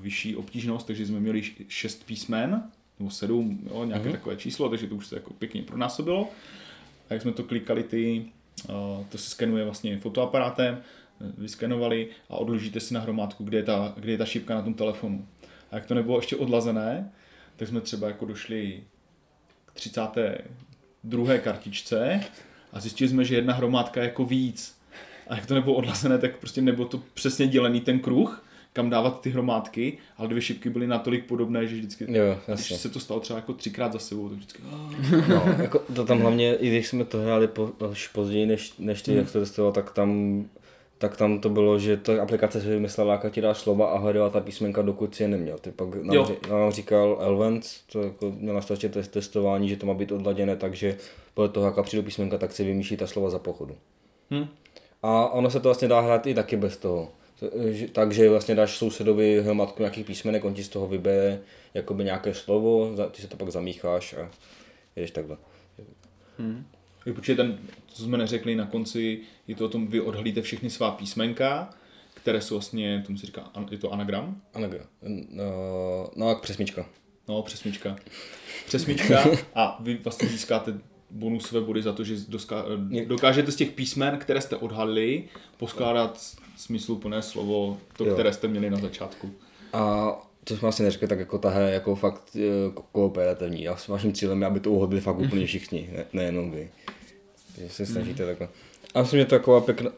vyšší obtížnost, takže jsme měli 6 písmen, nebo 7, jo, nějaké mm-hmm. takové číslo, takže to už se jako pěkně pronásobilo. A jak jsme to klikali ty, uh, to se skenuje vlastně fotoaparátem, eh, vyskenovali a odložíte si na hromádku, kde je, ta, kde je ta šipka na tom telefonu. A jak to nebylo ještě odlazené, tak jsme třeba jako došli k 32. kartičce a zjistili jsme, že jedna hromádka je jako víc. A jak to nebylo odlazené, tak prostě nebylo to přesně dělený ten kruh, kam dávat ty hromádky, ale dvě šipky byly natolik podobné, že vždycky, Jo, když jasně. se to stalo třeba jako třikrát za sebou, tak vždycky, "Ah." No, jako to tam hlavně, i když jsme to hráli po, až později, než, než ty, jak to testoval, tak tam, tak tam to bylo, že ta aplikace si vymyslela, jaká ti dá slova a hledala ta písmenka, dokud si je neměl. Ty pak nám, Jo. nám říkal Elvens, to jako měl na starosti testování, že to má být odladěné, takže podle toho, jaká přijde písmenka, tak si vymýšlí ta slova za pochodu. Hm. A ono se to vlastně dá hrát i taky bez toho. Že- Takže vlastně dáš sousedovi hromadku nějakých písmenek, on ti z toho vybere jakoby nějaké slovo, ty se to pak zamícháš a jedeš takhle. Jo, Protože ten, co jsme neřekli na konci, je to o tom, vy odhalíte všechny svá písmenka, které jsou vlastně, tomu se říká, je to anagram? Anagra. No, no přesmička. No, přesmička. Přesmička a vy vlastně získáte bonusové body za to, že dokážete z těch písmen, které jste odhalili, poskládat smysluplné slovo, to, Jo. které jste měli na začátku. A to jsme asi neřekli, tak jako ta hra je jako fakt eh, ko- kooperativní. A s vaším cílem je, aby to uhodli fakt úplně všichni, ne, nejenom vy. Takže se snažíte takhle. A myslím, že to taková pěkná,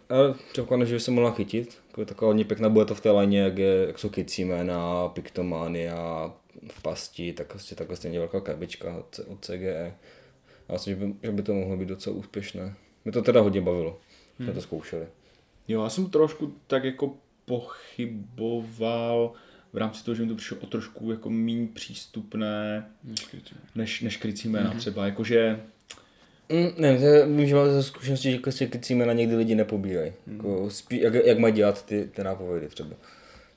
předpokládám, že by se mohla chytit. Jako taková hodně pěkná, bude to v té lajně, jak, je, jak jsou kycí jména, piktománia, v pasti, tak prostě takhle stejně velká krabička od, CGE. A myslím, že by, že by to mohlo být docela úspěšné. Mě to teda hodně bavilo, jsme to zkoušeli. Jo, já jsem trošku tak jako pochyboval v rámci toho, že mi to přišlo o trošku jako méně přístupné než, než krycí jména mm-hmm. třeba, jakože Mm, ne, to vím, že mám ze zkušenosti, že prostě kycí jména někdy lidi nepobírají. Jako spí, jak, jak mají dělat ty, ty nápovědy třeba.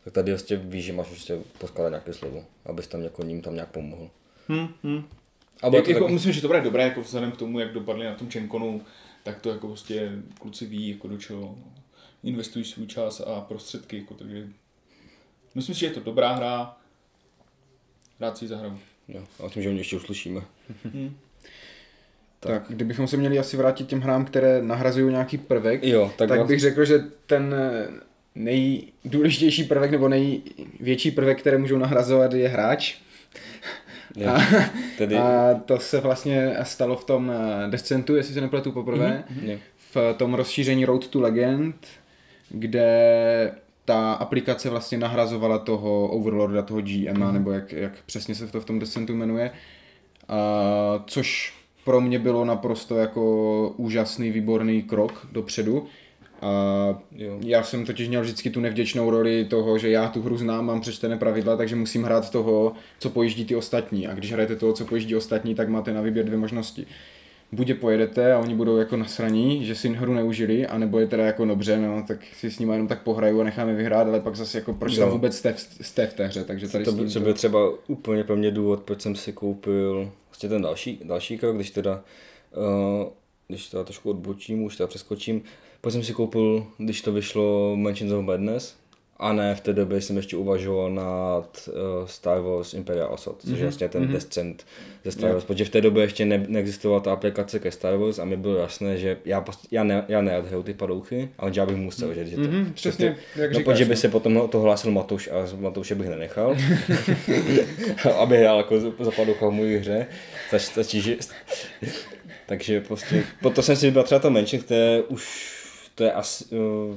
Tak tady vlastně víš, že máš prostě poskládat nějaké slovo, abys tam jako ním tam nějak pomohl. hm, hm. Bude Jak, jako, tak, myslím, že to bude dobré, jako vzhledem k tomu, jak dopadli na tom Čenkonu, tak to jako prostě kluci ví, jako do čeho investují svůj čas a prostředky, jako, takže myslím si, že je to dobrá hra, rád si ji zahraju. jo, a myslím, že mě ještě uslyšíme. Tak, kdybychom se měli asi vrátit těm hrám, které nahrazují nějaký prvek, Jo, tak, tak, tak vás- bych řekl, že ten eh, nejdůležitější prvek nebo největší prvek, které můžou nahrazovat, je hráč. jo, tedy, A to se vlastně stalo v tom eh, Descentu, jestli se nepletu poprvé, jo. v tom rozšíření Road to Legend, kde ta aplikace vlastně nahrazovala toho Overlorda, toho GM, mm. nebo jak, jak přesně se to v tom Descentu jmenuje. A, což pro mě bylo naprosto jako úžasný, výborný krok dopředu. A Jo. já jsem totiž měl vždycky tu nevděčnou roli toho, že já tu hru znám, mám přečtené pravidla, takže musím hrát toho, co pojíždí ty ostatní. A když hrajete toho, co pojíždí ostatní, tak máte na výběr dvě možnosti. Buď je pojedete a oni budou jako nasraní, že si hru neužili, anebo je teda jako dobře, no, tak si s nimi jenom tak pohraju a necháme vyhrát, ale pak zase jako proč tam Jo. vůbec jste, v- jste v té hře, takže tady To, by, to byl třeba úplně pro mě důvod, proč jsem si koupil vlastně ten další, další krok, když teda, uh, když teda trošku odbočím, už teda přeskočím, proč jsem si koupil, když to vyšlo Mansions of Madness, a ne v té době jsem ještě uvažoval nad uh, Star Wars Imperial Assault, což je vlastně ten mm-hmm. Descent ze Star Wars, protože v té době ještě ne, neexistovala ta aplikace ke Star Wars a mi bylo jasné, že já, já, ne, já neodhraju ty padouchy, ale já bych musel, že, že to, Mhm, přesně, jak no, říkáš, protože by no. se potom to hlásil Matouš a Matouše bych nenechal, aby hrál jako za padoucha v mojí hře, Stač, stačí, že... Takže prostě, proto jsem si vybral třeba to menší, které už, to je asi, uh,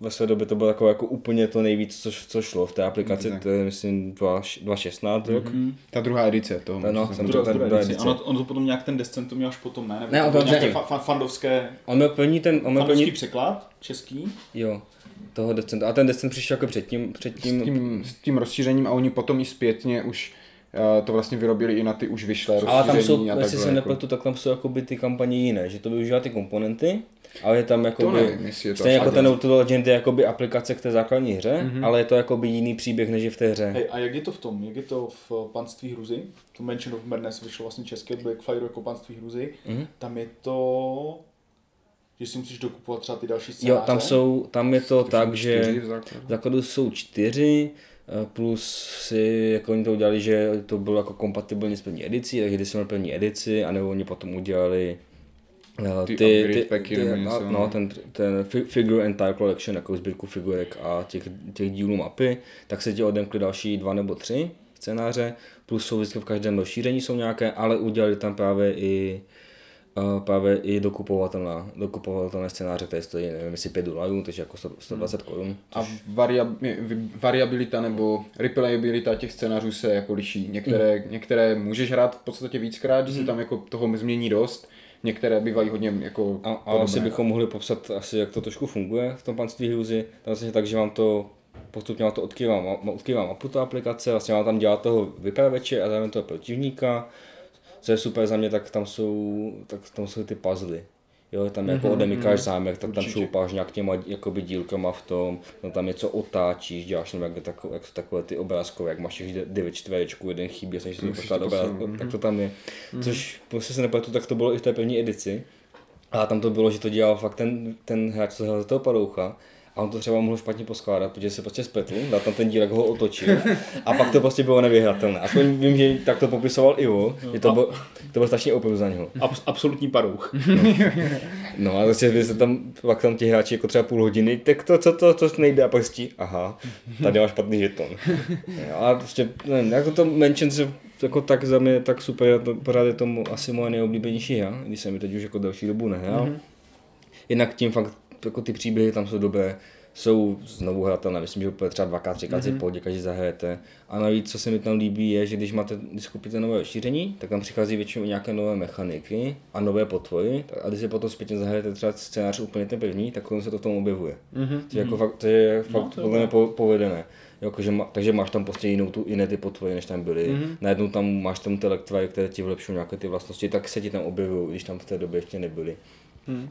ve své době to bylo jako, jako úplně to nejvíc, co, co šlo v té aplikaci, Tak. to je myslím 2 2016 rok. Mhm. Ta druhá edice toho. No, můžu jsem říct. to- Druhá, ta druhá druhá edice. edice. Ono, on to potom nějak ten descent to měl až potom, ne? Nebo Ne, to on bylo nějaké fa- fa- fandovské, On měl plní ten, on měl fandovský plní, překlad český. jo, toho Descent. A ten Descent přišel jako předtím, předtím, s tím, s tím rozšířením a oni potom i zpětně už uh, to vlastně vyrobili i na ty už vyšlé ale tam rozšíření jsou, a jestli se jako. nepletu, tak tam jsou jakoby ty kampaně jiné, že to využívá ty komponenty, ale je tam jako To nevím, jestli je to Stejně jako ten. Outlaw Legend je jakoby aplikace k té základní hře, Mhm. mm-hmm. ale je to jakoby jiný příběh, než je v té hře. Hej, a jak je to v tom? Jak je to v panství hruzy? To Mansion of Madness vyšlo vlastně české od Blackfire jako panství hruzy. Mhm. Tam je to, že si musíš dokupovat třeba ty další scénáře. Jo, tam jsou, tam je to tak, že v základu. jsou čtyři, eh, plus si, jako oni to udělali, že to bylo jako kompatibilní s první edicí, takže když jsme měl první edici, anebo oni potom udělali eh, Ty ty, upgrade ty, packy ty, nebo no, něco, no, no. ten, ten fi- Figure Entire Collection, jako sbírku figurek a těch, těch dílů mapy, tak se ti odemkly další dva nebo tři scénáře, plus jsou vždycky v každém rozšíření jsou nějaké, ale udělali tam právě i uh, právě i dokupovatelná, dokupovatelné scénáře, které stojí, nevím, jestli 5 dolarů, takže jako 100 120 korun. A variab, variabilita nebo replayabilita těch scénářů se jako liší. Některé, Mm. některé můžeš hrát v podstatě víckrát, že se tam jako toho změní dost. Některé bývají hodně jako A, a asi bychom mohli popsat asi, jak to trošku funguje v tom panství hruzy. Tam vlastně tak, že vám to postupně vám to odkrývá, ma- odkrývá mapu ta aplikace, vlastně vám tam dělá toho vypraveče a zároveň toho protivníka. Co je super za mě, tak tam jsou, tak tam jsou ty puzzly. Jo, tam jako odemykáš zámek, tak tam šoupáš nějak těma jakoby dílkama v tom, no tam něco otáčíš, děláš tam jak, takové, jak, takové ty obrázkové, jak máš těch de- devět čtverečků, jeden chybí, a snažíš se poslat to obráz, posunout, tak to tam je. Což, prostě se nepletu, tak to bylo i v té první edici. A tam to bylo, že to dělal fakt ten, ten hráč, co hrál za toho padoucha. A on to třeba mohl špatně poskládat, protože se prostě spletl, dal tam ten dílek, ho otočil a pak to prostě bylo nevyhratelné. Aspoň vím, že tak to popisoval Ivo, že to bylo, to bylo strašně opět za něho. Abs- absolutní parouch. No a zase vy se tam, pak tam ti hráči jako třeba půl hodiny, tak to, co to, to nejde a pak zjistí, aha, tady máš špatný žeton. A prostě, nevím, jako to Mansions jako tak za mě tak super, to, pořád je to asi moje nejoblíbenější hra, když jsem ji teď už jako delší dobu nehrál. Mm-hmm. Jinak tím fakt, jako ty příběhy tam jsou dobré, jsou znovu hratelné, myslím, že úplně třeba dvakrát, třikrát si v pohodě každý zahrajete. A navíc, co se mi tam líbí, je, že když máte, když koupíte nové rozšíření, tak tam přichází většinou nějaké nové mechaniky a nové potvory. A když si potom zpětně zahrajete třeba scénář úplně ten první, tak on se to v tom objevuje. Mm-hmm. To je, jako fakt, to je fakt to je podle mě po, povedené. Jo, že má, takže máš tam prostě jinou tu, jiné ty potvory, než tam byly. Mm-hmm. Najednou tam máš tam ty které ti vylepšují nějaké ty vlastnosti, tak se ti tam objevují, když tam v té době ještě nebyly. Mm.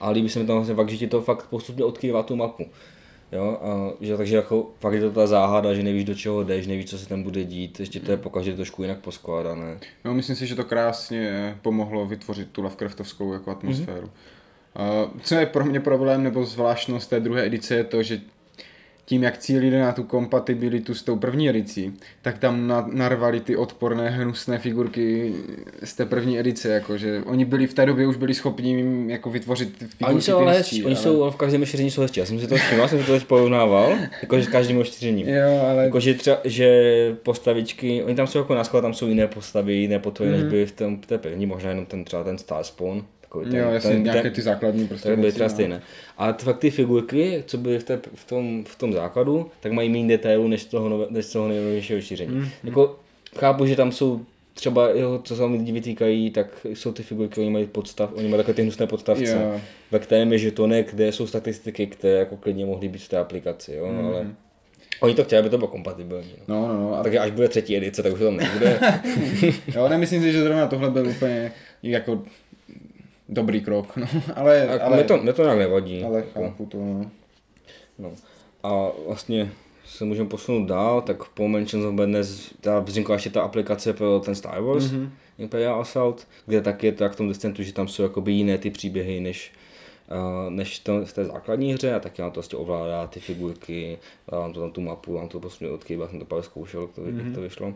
A líbí se mi tam vlastně fakt, že ti to fakt postupně odkrývá tu mapu. Jo, a, že, takže jako fakt je to ta záhada, že nevíš do čeho jdeš, nevíš, co se tam bude dít, ještě to je pokaždé trošku jinak poskládané. No, myslím si, že to krásně pomohlo vytvořit tu Lovecraftovskou jako atmosféru. Mm-hmm. Uh, co je pro mě problém nebo zvláštnost té druhé edice je to, že tím, jak cílili na tu kompatibilitu s tou první edicí, tak tam na, narvali ty odporné, hnusné figurky z té první edice, jakože oni byli v té době už byli schopni jako vytvořit figurky A oni jsou ale hezčí, oni ale- jsou v každém šíření jsou hezčí. Já jsem si to všiml, jsem si to teď porovnával, jakože s každým rozšířením. Jo, ale Jakože třeba, že postavičky, oni tam jsou jako na schvál, tam jsou jiné postavy, jiné potvory, mm-hmm. než byly v tom, té první, možná jenom ten třeba ten Starspawn. Takový ten, jo, jasně, ten, nějaké ty základní prostě tak byly no. stejné. T- fakt ty figurky, co byly v, té, v, tom, v tom základu, tak mají méně detailů než z toho, nové, než toho nejnovějšího šíření. Mm. Jako, chápu, že tam jsou třeba, jo, co se tam lidi vytýkají, tak jsou ty figurky, oni mají podstav, oni mají takové ty hnusné podstavce, Jo. ve kterém je žetonek, kde jsou statistiky, které jako klidně mohly být v té aplikaci, jo, mm. ale oni to chtěli, aby to bylo kompatibilní. No. No, no, no. A Takže až bude třetí edice, tak už to tam nebude. Jo, nemyslím si, že zrovna tohle byl úplně jako dobrý krok, no, ale, Tak ale, mě, to, mě to nějak nevadí. ale Jako, chápu to, no. no. A vlastně se můžeme posunout dál, tak po Mansions Madness ta vznikla ještě ta aplikace pro ten Star Wars, mm-hmm. Imperial Assault, kde taky je to jak v tom Descentu, že tam jsou jakoby jiné ty příběhy, než Uh, než to, v té základní hře a taky vám to vlastně ovládá ty figurky, dá vám to tam tu mapu, vám to posune odkývat, jsem to právě zkoušel, jak to, mm-hmm. jak to vyšlo.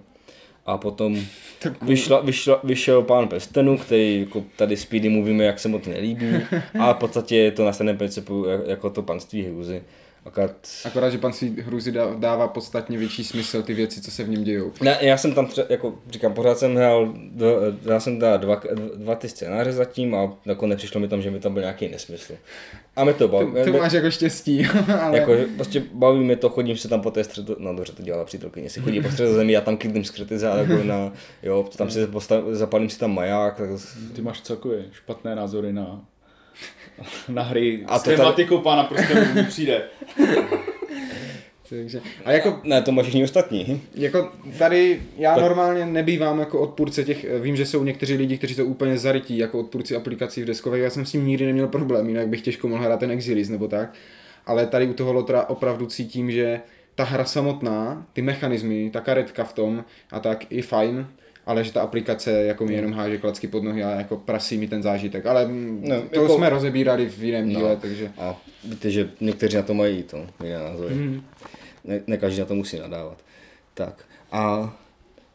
A potom vyšla, vyšla, vyšel pán prstenů, který jako tady Speedy mluvíme, jak se mu to nelíbí. A v podstatě je to na stejném principu jak- jako to panství hruzy. Akorát... Akorát, že pan si hruzi dá- dává podstatně větší smysl ty věci, co se v něm dějou. Ne, já jsem tam, třeba, jako říkám, pořád jsem hrál, já jsem dal dva, dva ty scénáře zatím a jako nepřišlo mi tam, že mi tam byl nějaký nesmysl. A mi to baví. To máš jako štěstí, ale... Jako, prostě baví mě to, chodím se tam po té středu, no dobře, to dělala přítelkyně, si chodí po středozemí, já tam kydlím skryty jako na, jo, tam si postav, zapalím si tam maják, tak Ty máš celkově špatné názory na, na hry. A A to s tady- tematikou pána prostě mi přijde. Takže, a jako, ne, to máš všichni ostatní. jako tady já normálně nebývám jako odpůrce těch, vím, že jsou někteří lidi, kteří to úplně zarytí jako odpůrci aplikací v deskových, já jsem s tím nikdy neměl problém, jinak bych těžko mohl hrát ten Exilis nebo tak, ale tady u toho Lotra opravdu cítím, že ta hra samotná, ty mechanismy, ta karetka v tom a tak i fajn, ale že ta aplikace jako mi jenom háže klacky pod nohy a jako prasí mi ten zážitek, ale no, No, to jako- jsme rozebírali v jiném díle, No. takže... A víte, že někteří na to mají to, jiné názory. Mm. Ne, ne každý na to musí nadávat. Tak a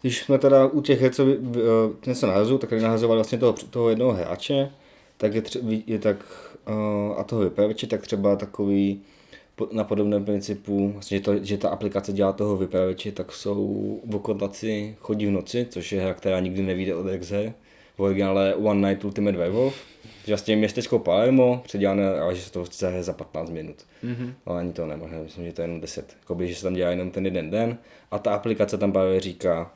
když jsme teda u těch her, co eh, něco nahazují, tak tady nahazovali vlastně toho, toho jednoho hráče, tak je, tře- je tak, uh, a toho vypravěče, tak třeba takový na podobném principu, vlastně, že, to, že ta aplikace dělá toho vypravěče, tak jsou vokotaci chodí v noci, což je hra, která nikdy nevíde od exe. V originále One Night Ultimate Werewolf. Že vlastně městečko Palermo, předělané, ale že se to chce za 15 minut. Mm-hmm. Ale ani to nemohne, myslím, že to je jenom 10. Jakoby, že se tam dělá jenom ten jeden den. A ta aplikace tam právě říká,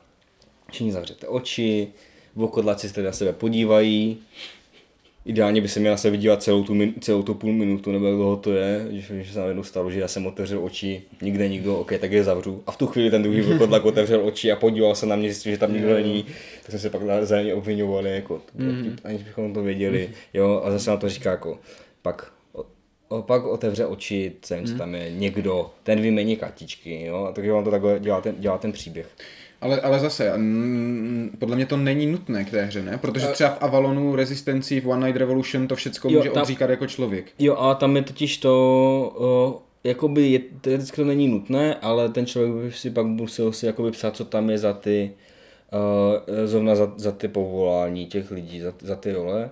všichni zavřete oči, vokodlaci se na sebe podívají, Ideálně by se měla se vydívat celou tu, min, celou tu půl minutu, nebo jak dlouho to je, že, že se najednou stalo, že já jsem otevřel oči, nikde nikdo, ok, tak je zavřu. A v tu chvíli ten druhý vlkodlak otevřel oči a podíval se na mě, zjistil, že tam nikdo není, tak jsme se pak zájemně obvinovali, jako, mm. aniž bychom to věděli, jo, a zase na to říká, jako, pak pak otevře oči, ten, co tam je někdo, ten vymení kartičky, jo, a takže on to takhle dělá ten, dělá ten příběh. Ale, ale zase, podle mě to není nutné k té hře, ne? Protože třeba v Avalonu, Rezistenci, v One Night Revolution to všecko Jo, může tam- odříkat jako člověk. Jo, a tam je totiž to, o, jakoby je, teoreticky to není nutné, ale ten člověk by si pak musel si jakoby psát, co tam je za ty, uh, zrovna za, za ty povolání těch lidí, za, za ty role.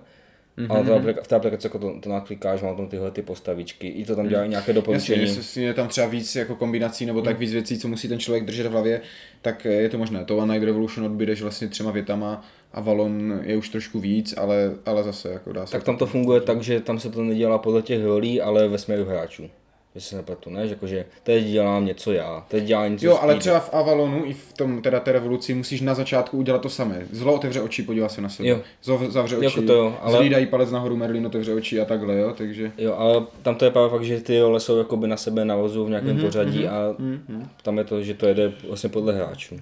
Mm-hmm. Ale ta aplika, v té aplikaci jako to, to naklikáš, má tam tyhle ty postavičky, i to tam dělají nějaké Jasně, doporučení. jestli je tam třeba víc jako kombinací nebo tak víc věcí, co musí ten člověk držet v hlavě, tak je to možné. To One Night Revolution odbydeš vlastně třema větama, Avalon je už trošku víc, ale, ale zase jako dá se. Tak tam to funguje tak, že tam se to nedělá podle těch rolí, ale ve směru hráčů. Jestli se nepletu, ne? Že Jakože teď dělám něco já, teď dělám něco Jo, ale Speedy. třeba v Avalonu i v tom teda té revoluci musíš na začátku udělat to samé. Zlo otevře oči, podívá se na sebe. Jo. Zlo zavře oči, Jako to jo, ale- zhlídají palec nahoru, Merlin otevře oči a takhle, jo, takže... Jo, ale tam to je právě fakt, že ty role jsou jakoby na sebe navazují v nějakém mm-hmm, pořadí mm-hmm, a mm-hmm. tam je to, že to jede vlastně podle hráčů.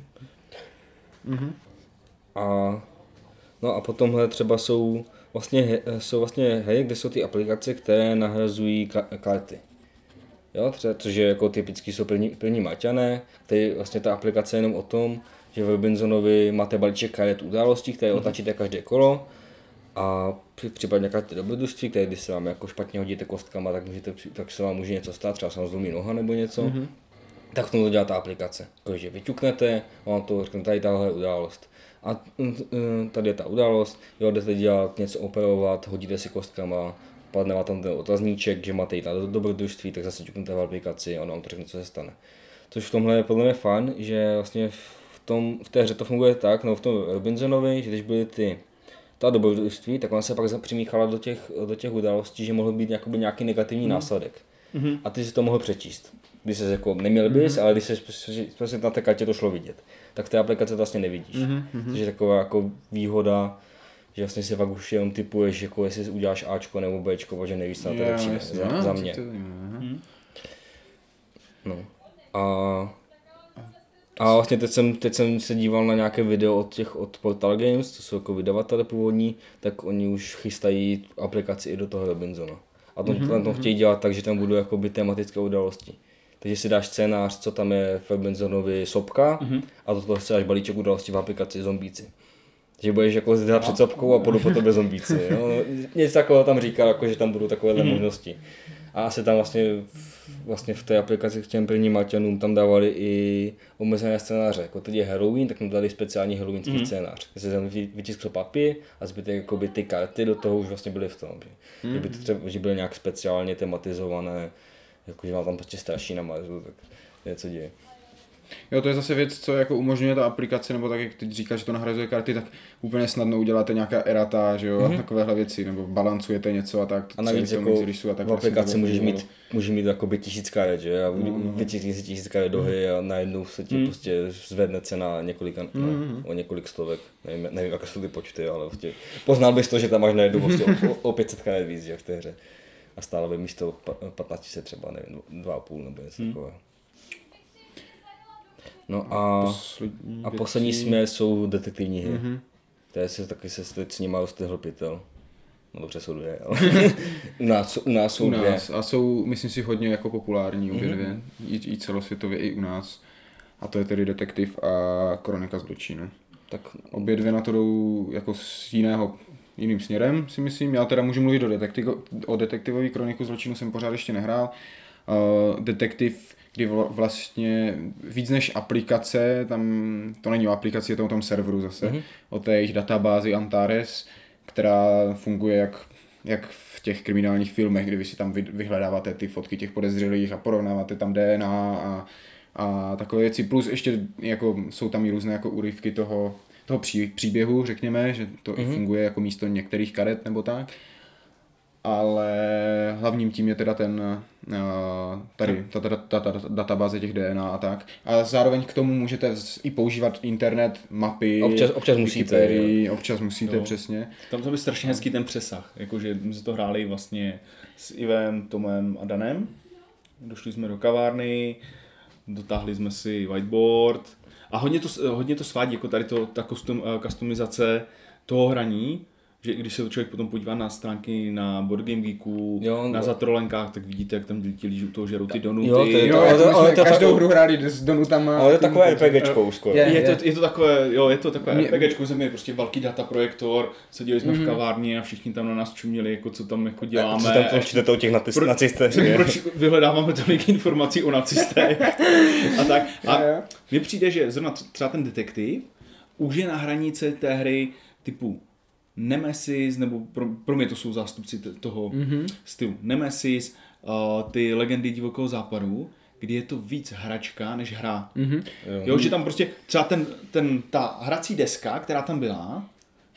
Mm-hmm. A, no a potomhle třeba jsou vlastně, jsou vlastně hry, kde jsou ty aplikace, které nahrazují ka- karty. Jo, třeba, což je jako typicky jsou plní, plní maťané, který vlastně ta aplikace je jenom o tom, že v Robinsonovi máte balíček karet událostí, které otačíte každé kolo a případně nějaká dobrodružství, které když se vám jako špatně hodíte kostkama, tak, můžete, tak se vám může něco stát, třeba se vám zlomí noha nebo něco. Mm-hmm. Tak v tom to dělá ta aplikace. Takže vyťuknete, vám to řekne tady tahle událost. A mm, mm, tady je ta událost, jo, jdete dělat něco operovat, hodíte si kostkama, padne vám tam ten otazníček, že máte jít na do- dobrodružství, tak zase ťuknete v aplikaci a ono vám to řekne, co se stane. Což v tomhle je podle mě fajn, že vlastně v, tom, v té hře to funguje tak, no v tom Robinsonovi, že když byly ty ta dobrodružství, tak ona se pak přimíchala do těch, do těch událostí, že mohl být jakoby nějaký negativní mm. následek. Mm-hmm. A ty si to mohl přečíst. Když jsi jako neměl bys, mm-hmm. ale když jsi prostě na té kartě to šlo vidět, tak v té aplikace to vlastně nevidíš. Mm-hmm. Takže je taková jako výhoda, že vlastně si fakt už jenom typuješ, jako jestli uděláš Ačko nebo Bčko, protože nevíš, co na to jasně, Za, no, za mě. to- aha. No. A A vlastně teď jsem, teď jsem se díval na nějaké video od těch od Portal Games, to jsou jako vydavatele původní, tak oni už chystají aplikaci i do toho Robinsona. A to, mm-hmm. to chtějí dělat tak, že tam budou jakoby tematické události. Takže si dáš scénář, co tam je v Robinsonovi sopka mm-hmm. a do toho si dáš balíček událostí v aplikaci zombíci. Že budeš jako zdát před sopkou a půjdu po tobě zombíci. Jo? Něco takového tam říkal, jako, že tam budou takovéhle mm-hmm. možnosti. A asi tam vlastně, vlastně v té aplikaci k těm prvním Maťanům tam dávali i omezené scénáře. Jako teď je Halloween, tak tam dali speciální halloweenský mm. scénář. Kde se tam vytiskl papír a zbytek jakoby ty karty do toho už vlastně byly v tom. Že, mm. že by to třeba, že byly nějak speciálně tematizované, jakože mám tam prostě straší na Marsu, tak něco děje. Jo, to je zase věc, co jako umožňuje ta aplikace, nebo tak, jak teď říkáš, že to nahrazuje karty, tak úplně snadno uděláte nějaká erata, že jo, mm-hmm. a mhm. takovéhle věci, nebo balancujete něco a tak. A navíc jako a tak v aplikaci můžeš mít, můžeš mít jakoby tisíc karet, že a no, no. vytiskni si tisíc karet do hry a najednou se ti mm. prostě zvedne cena několika, mm-hmm. no, mhm. o několik stovek, nevím, nevím, jaké jsou ty počty, ale prostě poznal bys to, že tam máš najednou prostě o, o 500 karet víc, že v té hře. A stále by místo 15 třeba, nevím, 2,5 nebo něco mm. takového. No a, poslední a poslední směr jsou detektivní hry. Mm-hmm. To se taky se teď s nima roztrhl pytel. No dobře, jsou dvě, ale u, nás, u nás jsou u dvě. Nás. A jsou, myslím si, hodně jako populární obě mm-hmm. dvě. I, I celosvětově, i u nás. A to je tedy Detektiv a Kronika zločinu. Tak obě dvě na to jdou jako z jiného jiným směrem, si myslím. Já teda můžu mluvit o, detektiv, o detektivový kroniku zločinu, jsem pořád ještě nehrál. Uh, detektiv kdy vlastně víc než aplikace, tam to není o aplikaci, je to o tom serveru zase, mm-hmm. o té jejich databázi Antares, která funguje jak, jak v těch kriminálních filmech, kdy vy si tam vyhledáváte ty fotky těch podezřelých a porovnáváte tam DNA a, a takové věci. Plus ještě jako, jsou tam i různé jako úryvky toho, toho pří, příběhu, řekněme, že to mm-hmm. funguje jako místo některých karet nebo tak ale hlavním tím je teda ten uh, tady, ta, ta, ta, ta databáze těch DNA a tak. A zároveň k tomu můžete i používat internet, mapy, občas, občas musíte, jo. občas musíte, jo. přesně. Tam to by strašně hezký ten přesah, jakože my jsme to hráli vlastně s Ivem, Tomem a Danem. Došli jsme do kavárny, dotáhli jsme si whiteboard a hodně to, hodně to svádí, jako tady to, ta custom, eh, customizace toho hraní, že když se člověk potom podívá na stránky na Board Game Geeku, jo, na zatrolenkách, tak vidíte, jak tam ti lidi u toho žerou ty donuty. Jo, ty, jo, ale to, ale to, každou to, hru hráli s donutama. Ale je to takové RPGčko skoro. Je, je, je, to, je to takové, jo, je to takové mě, RPGčko, jsme měli prostě velký data projektor, seděli jsme mm-hmm. v mhm. kavárně a všichni tam na nás čuměli, jako co tam jako děláme. Co tam to těch pro, nacistech. Proč vyhledáváme tolik informací o nacistech a tak. A mně přijde, že zrovna třeba ten detektiv už je na hranici té hry typu Nemesis, nebo pro, pro mě to jsou zástupci toho mm-hmm. stylu. Nemesis, uh, ty legendy divokého západu, kdy je to víc hračka než hra. Mm-hmm. Jo, že tam prostě třeba ten, ten, ta hrací deska, která tam byla,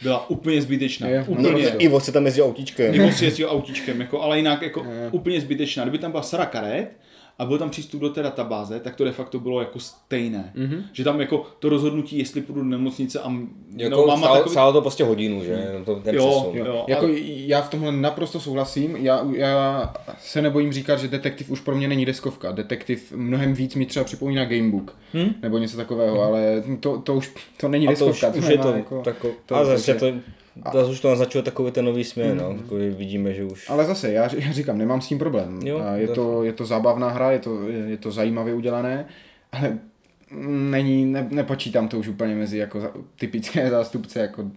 byla úplně zbytečná. Je, úplně. No, Ivo se tam jezdil autíčkem. Ivo si jezdil autíčkem, jako, ale jinak jako je. úplně zbytečná. Kdyby tam byla Sara Karet, a byl tam přístup do té databáze, tak to de facto bylo jako stejné. Mm-hmm. Že tam jako to rozhodnutí, jestli půjdu do nemocnice a jako no, mám stálo, takový... stálo to prostě hodinu, že? To, ten jo, jo, jako a... já v tomhle naprosto souhlasím. Já, já se nebojím říkat, že detektiv už pro mě není deskovka. Detektiv mnohem víc mi třeba připomíná gamebook. Hmm? Nebo něco takového, hmm. ale to, to už to není a deskovka. To už, to už je to, jako, tako, to, a zase to, a... Zase už to naznačuje takový ten nový směr, mm. no. Mhm. Takový vidíme, že už... Ale zase, já, já říkám, nemám s tím problém. Jo, a je, to, je to zábavná hra, je to, je, je to zajímavě udělané, ale není, ne, nepočítám to už úplně mezi jako za, typické zástupce jako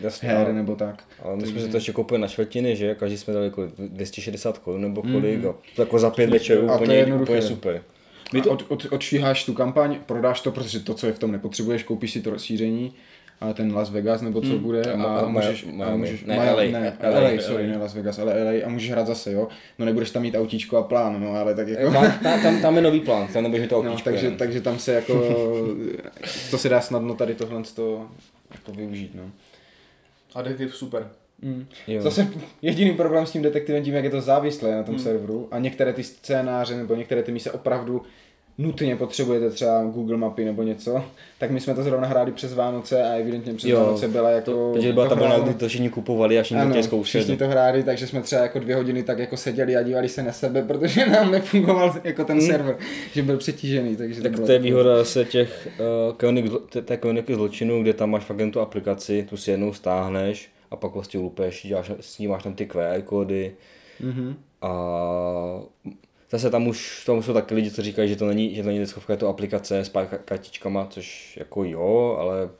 Jasně, her ale, nebo tak. Ale my jsme se to ještě koupili na čtvrtiny, že? Každý jsme dali jako 260 korun nebo kolik mm. a to jako za pět večerů úplně, úplně super. to... Od, od, odšvíháš tu kampaň, prodáš to, protože to, co je v tom nepotřebuješ, koupíš si to rozšíření a ten Las Vegas nebo co hmm. bude a, a, a můžeš, a můžeš ne, LA, ne, LA, LA, sorry, ne Las Vegas, ale LA a můžeš hrát zase, jo. No nebudeš tam mít autíčko a plán, no ale tak jako... Tam, tam, tam je nový plán, tam nebudeš to no, autíčko. No, takže, takže tam se jako, to se dá snadno tady tohle to jako využít, no. A detektiv super. Mm. Zase jediný problém s tím detektivem tím, jak je to závislé na tom mm. serveru a některé ty scénáře nebo některé ty mise opravdu nutně potřebujete třeba Google mapy nebo něco, tak my jsme to zrovna hráli přes Vánoce a evidentně přes Jo, Vánoce byla jako... To, protože byla to ta vlna, hrálo. kdy to všichni kupovali a všichni to chtěli všichni to hráli, takže jsme třeba jako dvě hodiny tak jako seděli a dívali se na sebe, protože nám nefungoval jako ten server, že byl přetížený, takže Hmm. Tak bylo to je výhoda zase těch uh, kronik, zlo- té- kroniky zločinu, kde tam máš fakt jen tu aplikaci, tu si jednou stáhneš a pak vlastně lupeš, děláš, snímáš tam ty QR kódy Mhm. a zase tam už, tam jsou taky lidi, co říkají, že to není, že to není deskovka, je to aplikace s pár ka- kartičkama, což jako jo, ale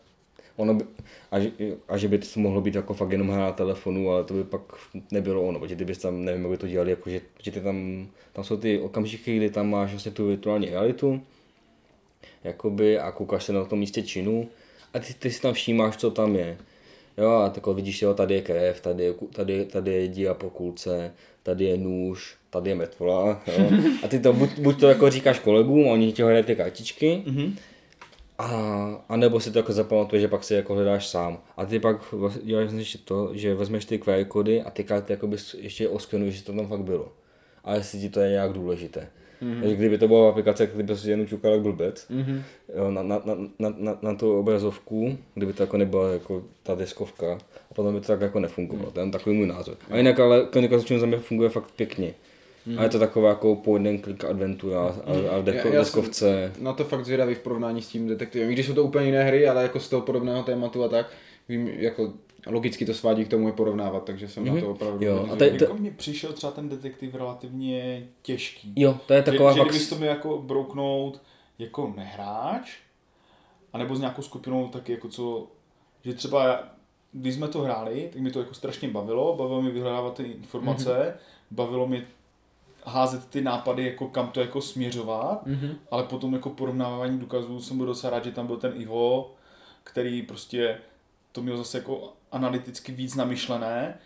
ono by, a, že, a že by to mohlo být jako fakt jenom hra na telefonu, ale to by pak nebylo ono, protože ty bys tam, nevím, jak by to dělali, jako že, že ty tam, tam jsou ty okamžiky, kdy tam máš vlastně tu virtuální realitu, jakoby a koukáš se na tom místě činu a ty, ty si tam všímáš, co tam je. Jo, a tak vidíš, jo, tady je krev, tady je, tady, tady je díra po kulce, tady je nůž, tady je metvola, jo. A ty to buď, buď to jako říkáš kolegům, oni ti hledají ty kartičky, mm-hmm. a, a nebo si to jako zapamatuješ, že pak si jako hledáš sám. A ty pak děláš ještě to, že vezmeš ty QR kódy a ty karty jakoby ještě oskenuješ, že to tam fakt bylo. A jestli ti to je nějak důležité. Mm-hmm. Takže kdyby to byla aplikace, tak ty bys jenom čukal jak blbec mm-hmm. jo, na, na, na, na, na, na, tu obrazovku, kdyby to jako nebyla jako ta deskovka, a potom by to tak jako nefungovalo. To je takový můj názor. A jinak ale zločinu za mě funguje fakt pěkně. Mm. A je to taková jako point and click adventura a, a v deko, Já- já deskovce. Na to fakt zvědavý v porovnání s tím detektivem. I když jsou to úplně jiné hry, ale jako z toho podobného tématu a tak, vím, jako logicky to svádí k tomu je porovnávat, takže jsem mm-hmm. na to opravdu Jo, a zvědavý. to- Jako mně přišel třeba ten detektiv relativně těžký. Jo, to je taková že, fakt... že kdybys to měl jako brouknout jako nehráč, anebo s nějakou skupinou, tak jako co, že třeba já- když jsme to hráli, tak mi to jako strašně bavilo, bavilo mi vyhledávat ty informace, mm-hmm. bavilo mi házet ty nápady, jako kam to jako směřovat, mm-hmm. ale potom jako porovnávání důkazů jsem byl docela rád, že tam byl ten Ivo, který prostě to měl zase jako analyticky víc namyšlené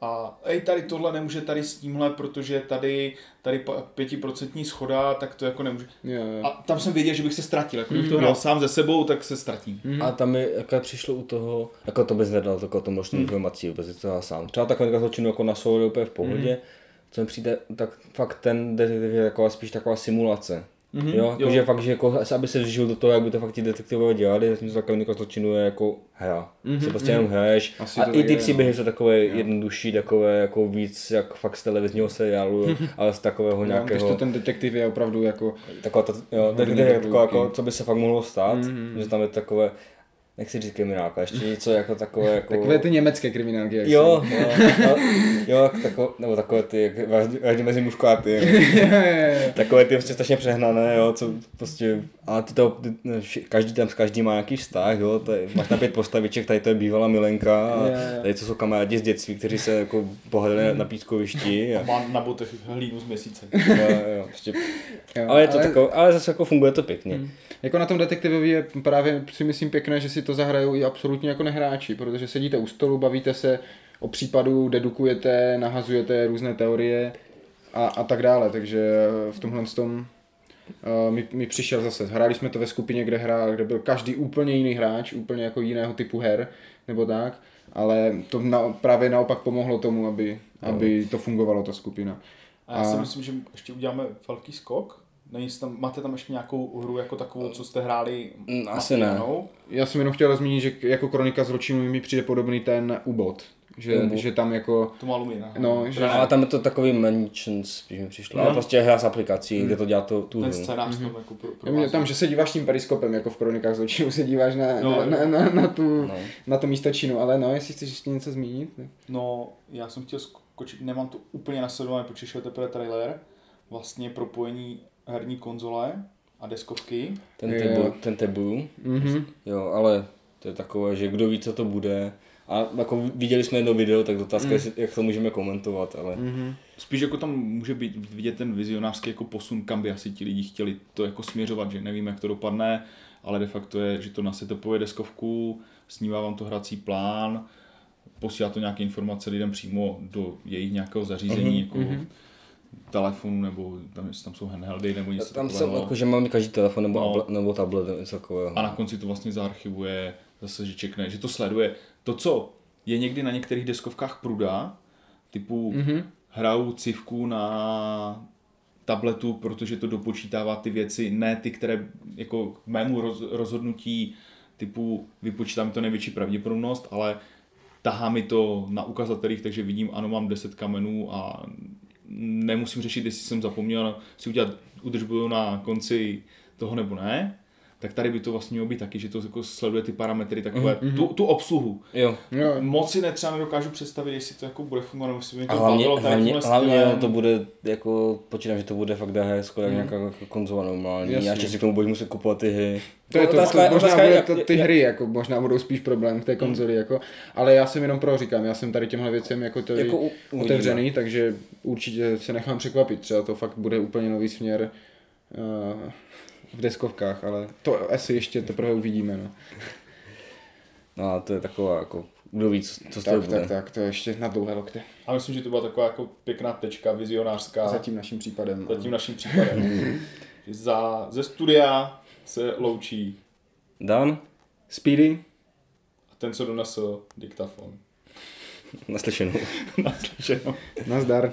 a ej, tady tohle nemůže tady s tímhle, protože tady, tady pětiprocentní schoda, tak to jako nemůže. Jo, jo. A tam jsem věděl, že bych se ztratil. Jako kdybych to hrál sám ze sebou, tak se ztratím. A tam mi jako přišlo u toho, jako to bys nedal jako to množství informací, vůbec to sám. Třeba ta kronika zločinu jako na solo úplně v pohodě, co mi přijde, tak fakt ten detektiv je taková spíš taková simulace. Mm-hmm, jo, jako, jo. že fakt, že jako, aby se vžil do toho, jak by to fakt ti detektivové dělali, zatímco ta kronika zločinu je jako hra. Mm-hmm, si prostě jenom hraješ Asi a to i tak ty je, příběhy jsou takové jednodušší, takové jako víc jak fakt z televizního seriálu, ale z takového No, když nějakého... to ten detektiv je opravdu jako... Taková to, jo, detektiv je taková, jako, co by se fakt mohlo stát, mm-hmm. že tam je takové, nechci říct kriminálka, ještě něco jako takové, jako... Takové ty německé kriminálky, jak Jo, jo, jo, jo, tako, nebo takové ty, jak vraždy mezi muškáty, jo. takové ty prostě strašně přehnané, jo, co prostě, a ty to, ty, každý tam s každým má nějaký vztah, jo, tady, máš tam pět postaviček, tady to je bývalá milenka, a tady to jsou kamarádi z dětství, kteří se jako pohledali na pískovišti, a, Má na botech hlínu z měsíce. jo, jo, prostě, Jo, ale je to ale- takové, ale zase jako funguje to pěkně. Jako na tom detektivovi je právě si myslím pěkné, že si to zahrajou i absolutně jako nehráči, protože sedíte u stolu, bavíte se o případu, dedukujete, nahazujete různé teorie a, a tak dále, takže v tomhle tom uh, mi, mi přišel zase, hráli jsme to ve skupině, kde hrál, kde byl každý úplně jiný hráč, úplně jako jiného typu her, nebo tak, ale to na, právě naopak pomohlo tomu, aby, aby to fungovalo, ta skupina. A já si myslím, že ještě uděláme velký skok. Není tam, máte tam ještě nějakou hru jako takovou, co jste hráli Mm, asi ne. Já jsem jenom chtěl zmínit, že jako kronika zločinu mi přijde podobný ten ubot. Že, Ubot. že tam jako... To má Lumina. No, že- Ale tam je to takový mansion, spíš mi přišlo. No. Ale prostě hra s aplikací, kde to dělá to, tu Ten hru. scénář tam jako pro, pro Mě tam, že se díváš tím periskopem, jako v kronikách zločinu, se díváš na, No, na, na, na, na, tu, No. na to místo činu, ale no, jestli chceš ještě něco zmínit. tak- No, já jsem chtěl skočit, nemám to úplně nasledované, protože šel teprve trailer. Vlastně propojení herní konzole a deskovky. Ten tebu, ten tebu, Mhm. jo, ale to je takové, že kdo ví, co to bude. A jako viděli jsme jedno video, tak otázka je, jestli- jak to můžeme komentovat, ale Mhm. Spíš jako tam může být vidět ten vizionářský jako posun, kam by asi ti lidi chtěli to jako směřovat, že nevím, jak to dopadne, ale de facto je, že to nasetupuje deskovku, snímá vám to hrací plán, posílá to nějaké informace lidem přímo do jejich nějakého zařízení, jako telefonu, nebo tam, jestli tam jsou handheldy, nebo něco tam jsou, takového. jako, že máme každý telefon nebo, No. no. nebo tablet, nebo něco takového. A na konci to vlastně zaarchivuje, zase, že čekne, že to sleduje. To, co je někdy na některých deskovkách pruda, typu mm-hmm. hraju civku na tabletu, protože to dopočítává ty věci, ne ty, které jako k mému roz, rozhodnutí typu vypočítám to největší pravděpodobnost, ale tahá mi to na ukazatelích, takže vidím, ano, mám 10 kamenů a nemusím řešit, jestli jsem zapomněl si udělat udržbu na konci toho nebo ne, tak tady by to vlastně mělo být taky, že to jako sleduje ty parametry, takové, mm-hmm. tu, tu obsluhu. Jo. Jo. Moc si netřeba nedokážu představit, jestli to jako bude fungovat, nebo jestli by mě A to hlavně, bavilo hlavně, hlavně stylem. to bude jako, počítám, že to bude fakt DHS, jako nějaká jako konzola normální. Jasně. Já si k tomu budu muset kupovat ty hry. To je to, Otázka to je- možná otázka bude jak- to, ty jak- hry, jako možná budou spíš problém v té konzoli, jako, ale já jsem jenom pro říkám, já jsem tady těmhle věcem jako, to Jako u- uvidíme. otevřený, takže určitě se nechám překvapit, třeba to fakt bude úplně nový směr uh, v deskovkách, ale to asi ještě teprve uvidíme, no. No a to je taková jako, kdo ví, co, co z toho Tak, bude. tak, tak, to je ještě na dlouhé lokty. A myslím, že to byla taková jako pěkná tečka, vizionářská. Za tím naším případem. za tím naším případem. Že za, ze studia se loučí Dan, Speedy, a ten, co donesl diktafon. naslyšenou. Naslyšenou. nazdar.